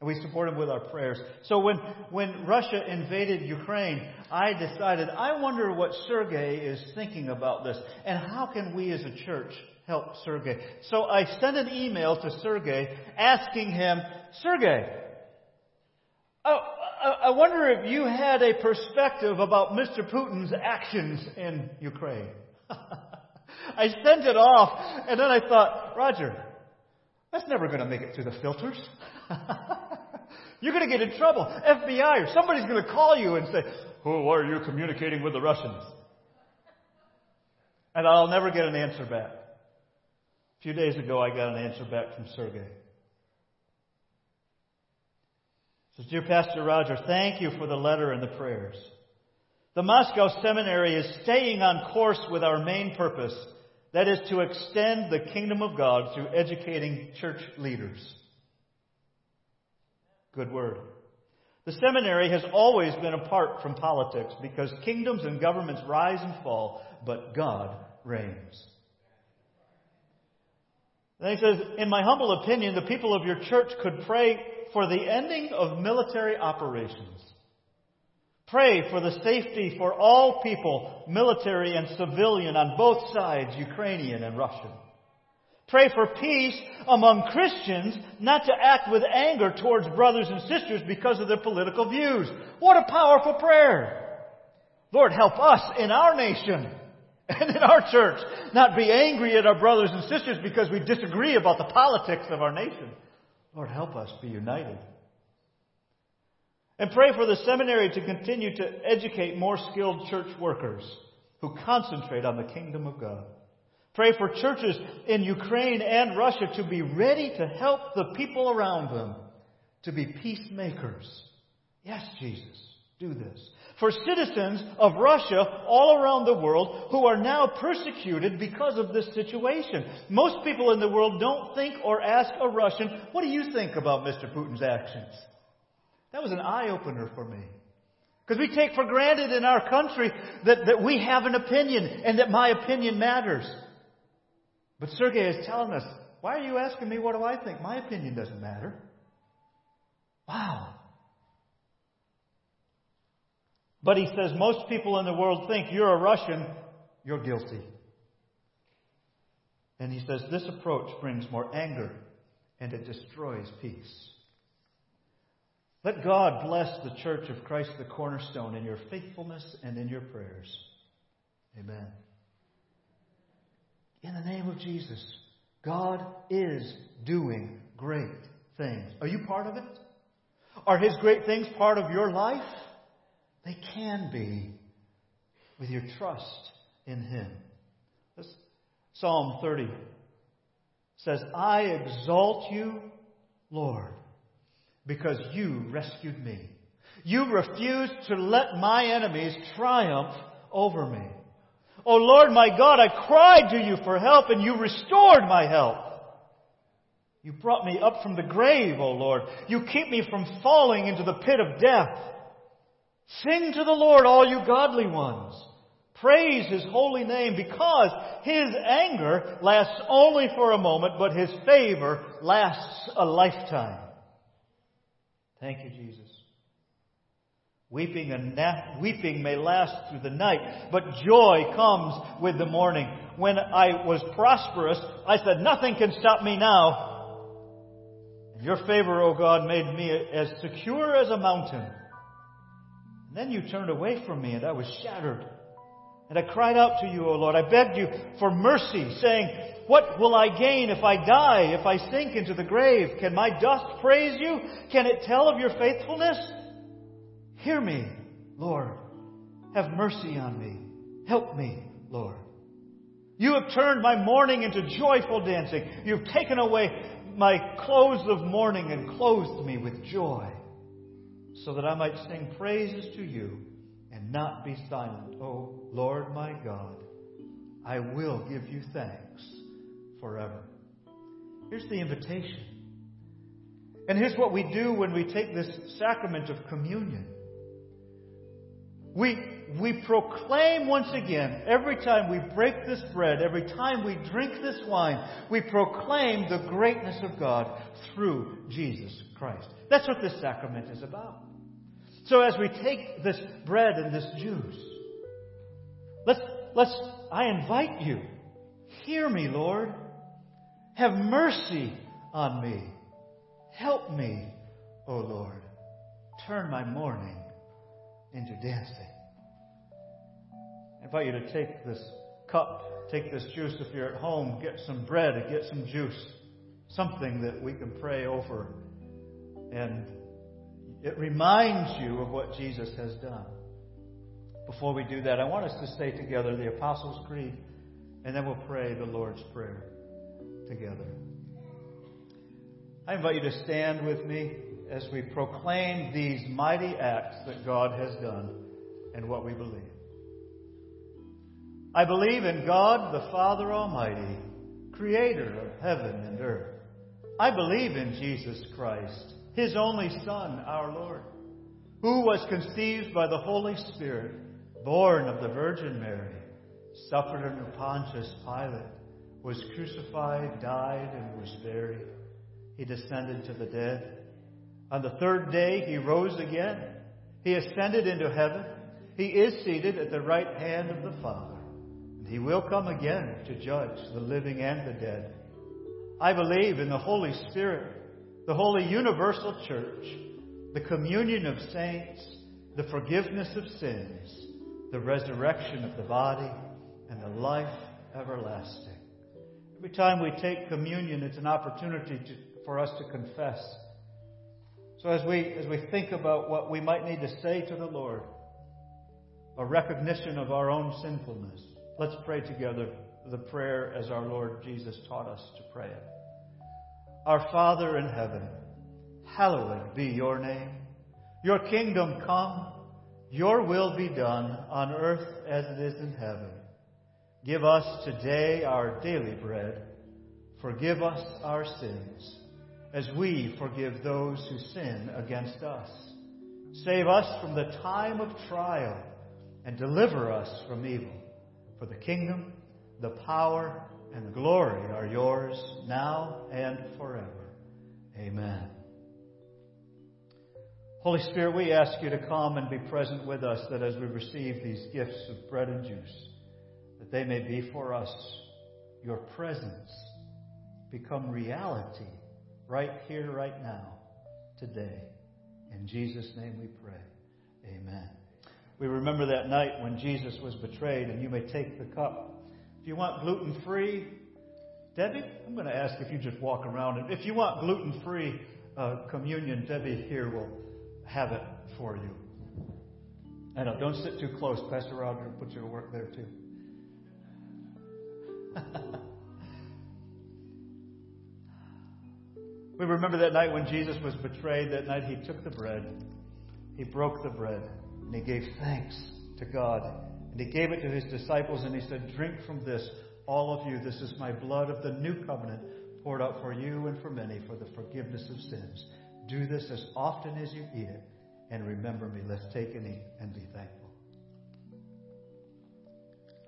And we support him with our prayers. So when, when Russia invaded Ukraine, I decided, I wonder what Sergei is thinking about this. And how can we as a church help Sergei? So I sent an email to Sergei asking him, Sergei, I wonder if you had a perspective about Mr. Putin's actions in Ukraine. I sent it off, and then I thought, Roger, that's never going to make it through the filters. You're going to get in trouble. FBI or somebody's going to call you and say, Who are you communicating with the Russians? And I'll never get an answer back. A few days ago, I got an answer back from Sergei. Says, Dear Pastor Roger, thank you for the letter and the prayers. The Moscow Seminary is staying on course with our main purpose, that is to extend the kingdom of God through educating church leaders. Good word. The seminary has always been apart from politics because kingdoms and governments rise and fall, but God reigns. Then he says, In my humble opinion, the people of your church could pray for the ending of military operations. Pray for the safety for all people, military and civilian, on both sides, Ukrainian and Russian. Pray for peace among Christians, not to act with anger towards brothers and sisters because of their political views. What a powerful prayer! Lord, help us in our nation and in our church not be angry at our brothers and sisters because we disagree about the politics of our nation. Lord, help us be united. And pray for the seminary to continue to educate more skilled church workers who concentrate on the kingdom of God. Pray for churches in Ukraine and Russia to be ready to help the people around them to be peacemakers. Yes, Jesus, do this. For citizens of Russia all around the world who are now persecuted because of this situation. Most people in the world don't think or ask a Russian, what do you think about Mr. Putin's actions? That was an eye opener for me. Because we take for granted in our country that, that we have an opinion and that my opinion matters. But Sergei is telling us, why are you asking me what do I think? My opinion doesn't matter. Wow. But he says most people in the world think you're a Russian, you're guilty. And he says this approach brings more anger and it destroys peace. Let God bless the church of Christ the cornerstone in your faithfulness and in your prayers. Amen. In the name of Jesus, God is doing great things. Are you part of it? Are His great things part of your life? They can be with your trust in Him. This, Psalm 30 says, I exalt you, Lord, because you rescued me. You refused to let my enemies triumph over me. Oh Lord my God, I cried to you for help and you restored my help. You brought me up from the grave, O Lord. You keep me from falling into the pit of death. Sing to the Lord, all you godly ones. Praise His holy name because His anger lasts only for a moment, but His favor lasts a lifetime. Thank you, Jesus. Weeping and na- weeping may last through the night, but joy comes with the morning. When I was prosperous, I said, nothing can stop me now. Your favor, O God, made me as secure as a mountain. And then you turned away from me and I was shattered. And I cried out to you, O Lord. I begged you for mercy, saying, What will I gain if I die, if I sink into the grave? Can my dust praise you? Can it tell of your faithfulness? Hear me, Lord. Have mercy on me. Help me, Lord. You have turned my mourning into joyful dancing. You've taken away my clothes of mourning and clothed me with joy, so that I might sing praises to you and not be silent. Oh, Lord my God, I will give you thanks forever. Here's the invitation. And here's what we do when we take this sacrament of communion. We, we proclaim once again, every time we break this bread, every time we drink this wine, we proclaim the greatness of God through Jesus Christ. That's what this sacrament is about. So as we take this bread and this juice, let's, let's, I invite you, hear me, Lord. Have mercy on me. Help me, O Lord. Turn my mourning into dancing. I invite you to take this cup, take this juice if you're at home, get some bread, get some juice, something that we can pray over. And it reminds you of what Jesus has done. Before we do that, I want us to say together the Apostles' Creed, and then we'll pray the Lord's Prayer together. I invite you to stand with me as we proclaim these mighty acts that God has done and what we believe. I believe in God, the Father Almighty, creator of heaven and earth. I believe in Jesus Christ, His only Son, our Lord, who was conceived by the Holy Spirit, born of the Virgin Mary, suffered under Pontius Pilate, was crucified, died, and was buried. He descended to the dead. On the third day, He rose again. He ascended into heaven. He is seated at the right hand of the Father. And he will come again to judge the living and the dead. I believe in the Holy Spirit, the holy universal church, the communion of saints, the forgiveness of sins, the resurrection of the body, and the life everlasting. Every time we take communion, it's an opportunity to, for us to confess. So as we, as we think about what we might need to say to the Lord, a recognition of our own sinfulness, let's pray together the prayer as our Lord Jesus taught us to pray it. Our Father in heaven, hallowed be your name. Your kingdom come, your will be done on earth as it is in heaven. Give us today our daily bread. Forgive us our sins, as we forgive those who sin against us. Save us from the time of trial, and deliver us from evil. For the kingdom, the power, and the glory are yours now and forever. Amen. Holy Spirit, we ask you to come and be present with us that as we receive these gifts of bread and juice, that they may be for us your presence become reality right here, right now, today. In Jesus' name we pray. Amen. We remember that night when Jesus was betrayed, and you may take the cup. If you want gluten free, Debbie, I'm going to ask if you just walk around. And if you want gluten free uh, communion, Debbie here will have it for you. I know, don't sit too close. Pastor Roger will put you to work there too. we remember that night when Jesus was betrayed. That night he took the bread, he broke the bread, and he gave thanks to God. And he gave it to his disciples, and he said, Drink from this, all of you. This is my blood of the new covenant, poured out for you and for many for the forgiveness of sins. Do this as often as you eat it, and remember me. Let's take and eat and be thankful.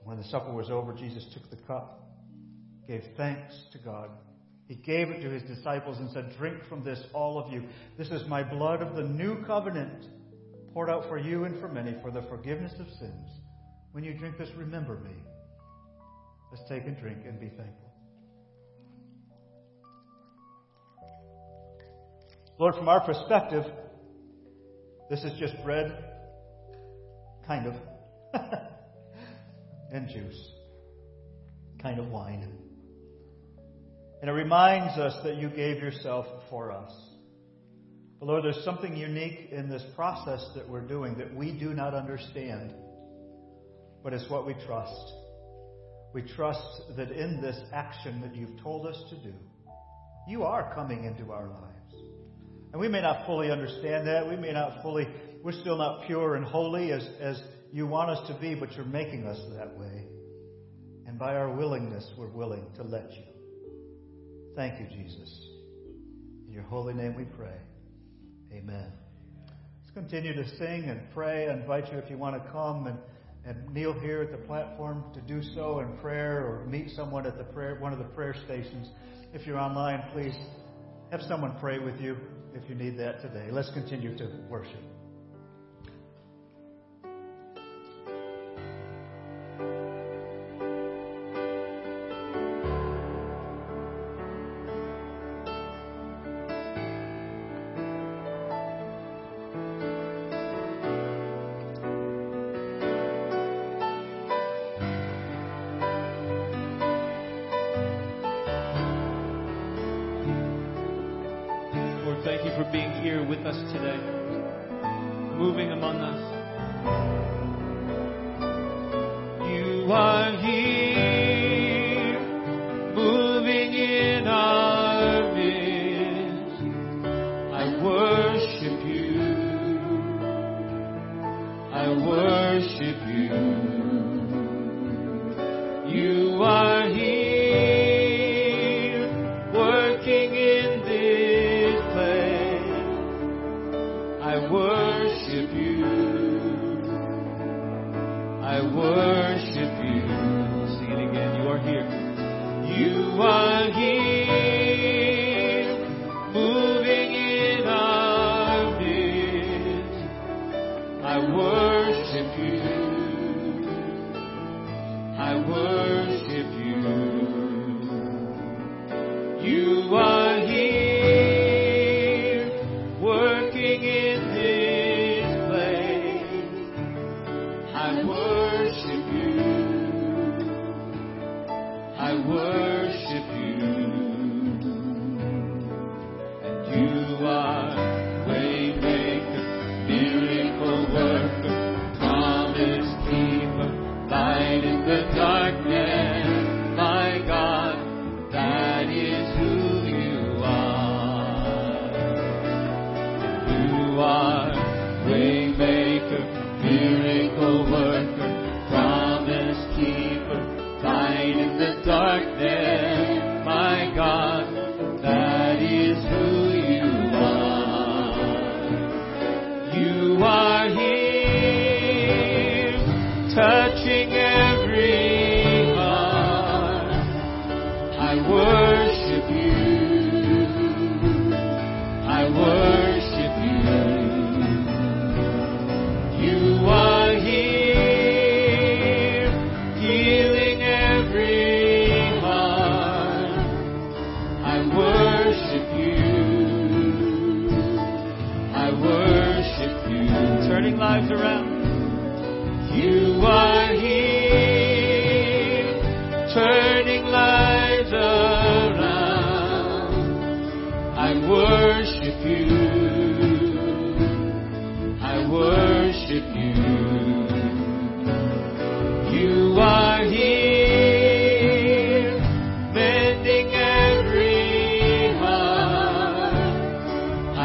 When the supper was over, Jesus took the cup, gave thanks to God. He gave it to his disciples and said, Drink from this, all of you. This is my blood of the new covenant, poured out for you and for many for the forgiveness of sins. When you drink this, remember me. Let's take and drink and be thankful. Lord, from our perspective, this is just bread, kind of, and juice, kind of wine. And it reminds us that you gave yourself for us. But Lord, there's something unique in this process that we're doing that we do not understand, but it's what we trust. We trust that in this action that you've told us to do, you are coming into our lives. And we may not fully understand that. We may not fully, we're still not pure and holy as, as you want us to be, but you're making us that way. And by our willingness, we're willing to let you. Thank you, Jesus. In your holy name we pray. Amen. Let's continue to sing and pray. I invite you if you want to come and, and kneel here at the platform to do so in prayer or meet someone at the prayer, one of the prayer stations. If you're online, please have someone pray with you if you need that today. Let's continue to worship. For being here with us today, moving among us. You are here,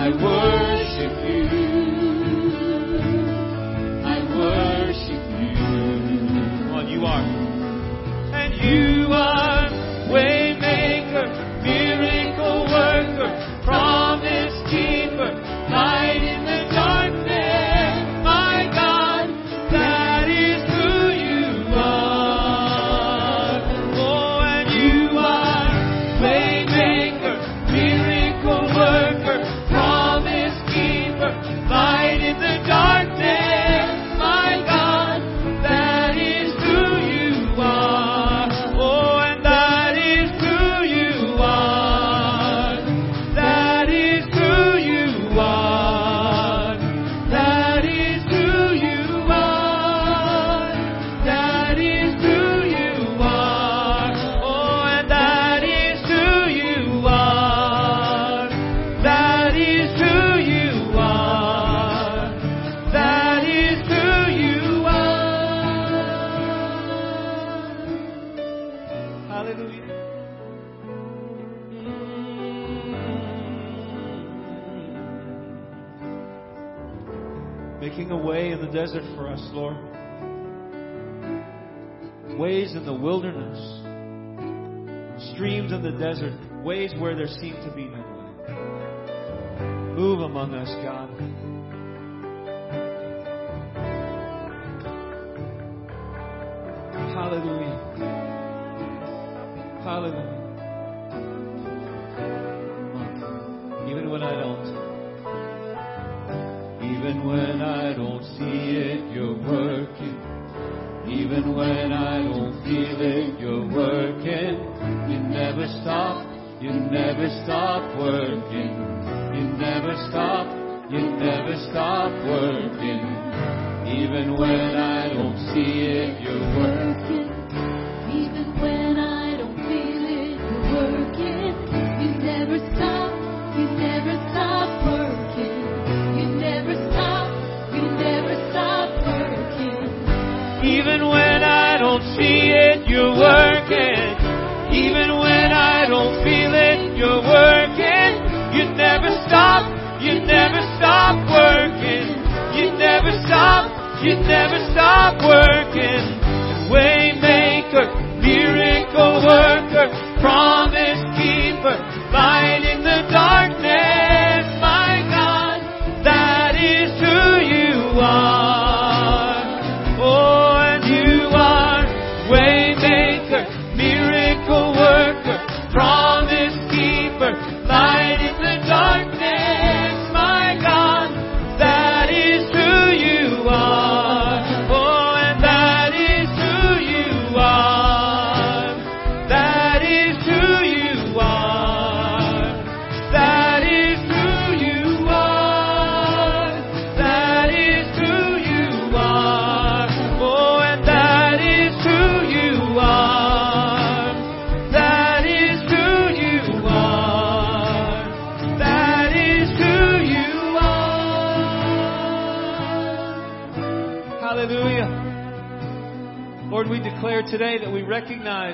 I worship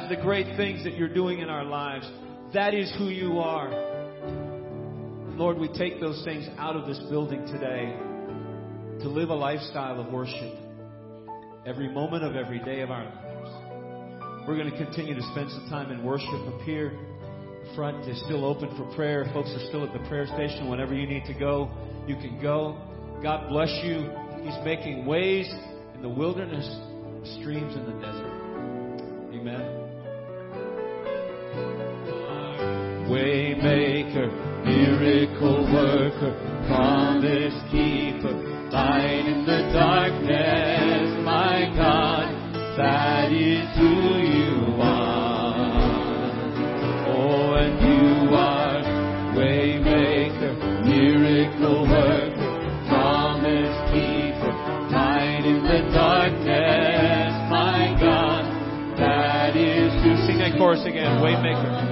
the great things that you're doing in our lives. That is who you are. Lord, we take those things out of this building today to live a lifestyle of worship every moment of every day of our lives. We're going to continue to spend some time in worship up here. The front is still open for prayer. Folks are still at the prayer station. Whenever you need to go, you can go. God bless you. He's making ways in the wilderness, streams in the desert. Waymaker, miracle worker, promise keeper, light in the darkness, my God, that is who you are. Oh, and you are waymaker, miracle worker, promise keeper, light in the darkness, my God, that is who. Sing that chorus again, waymaker.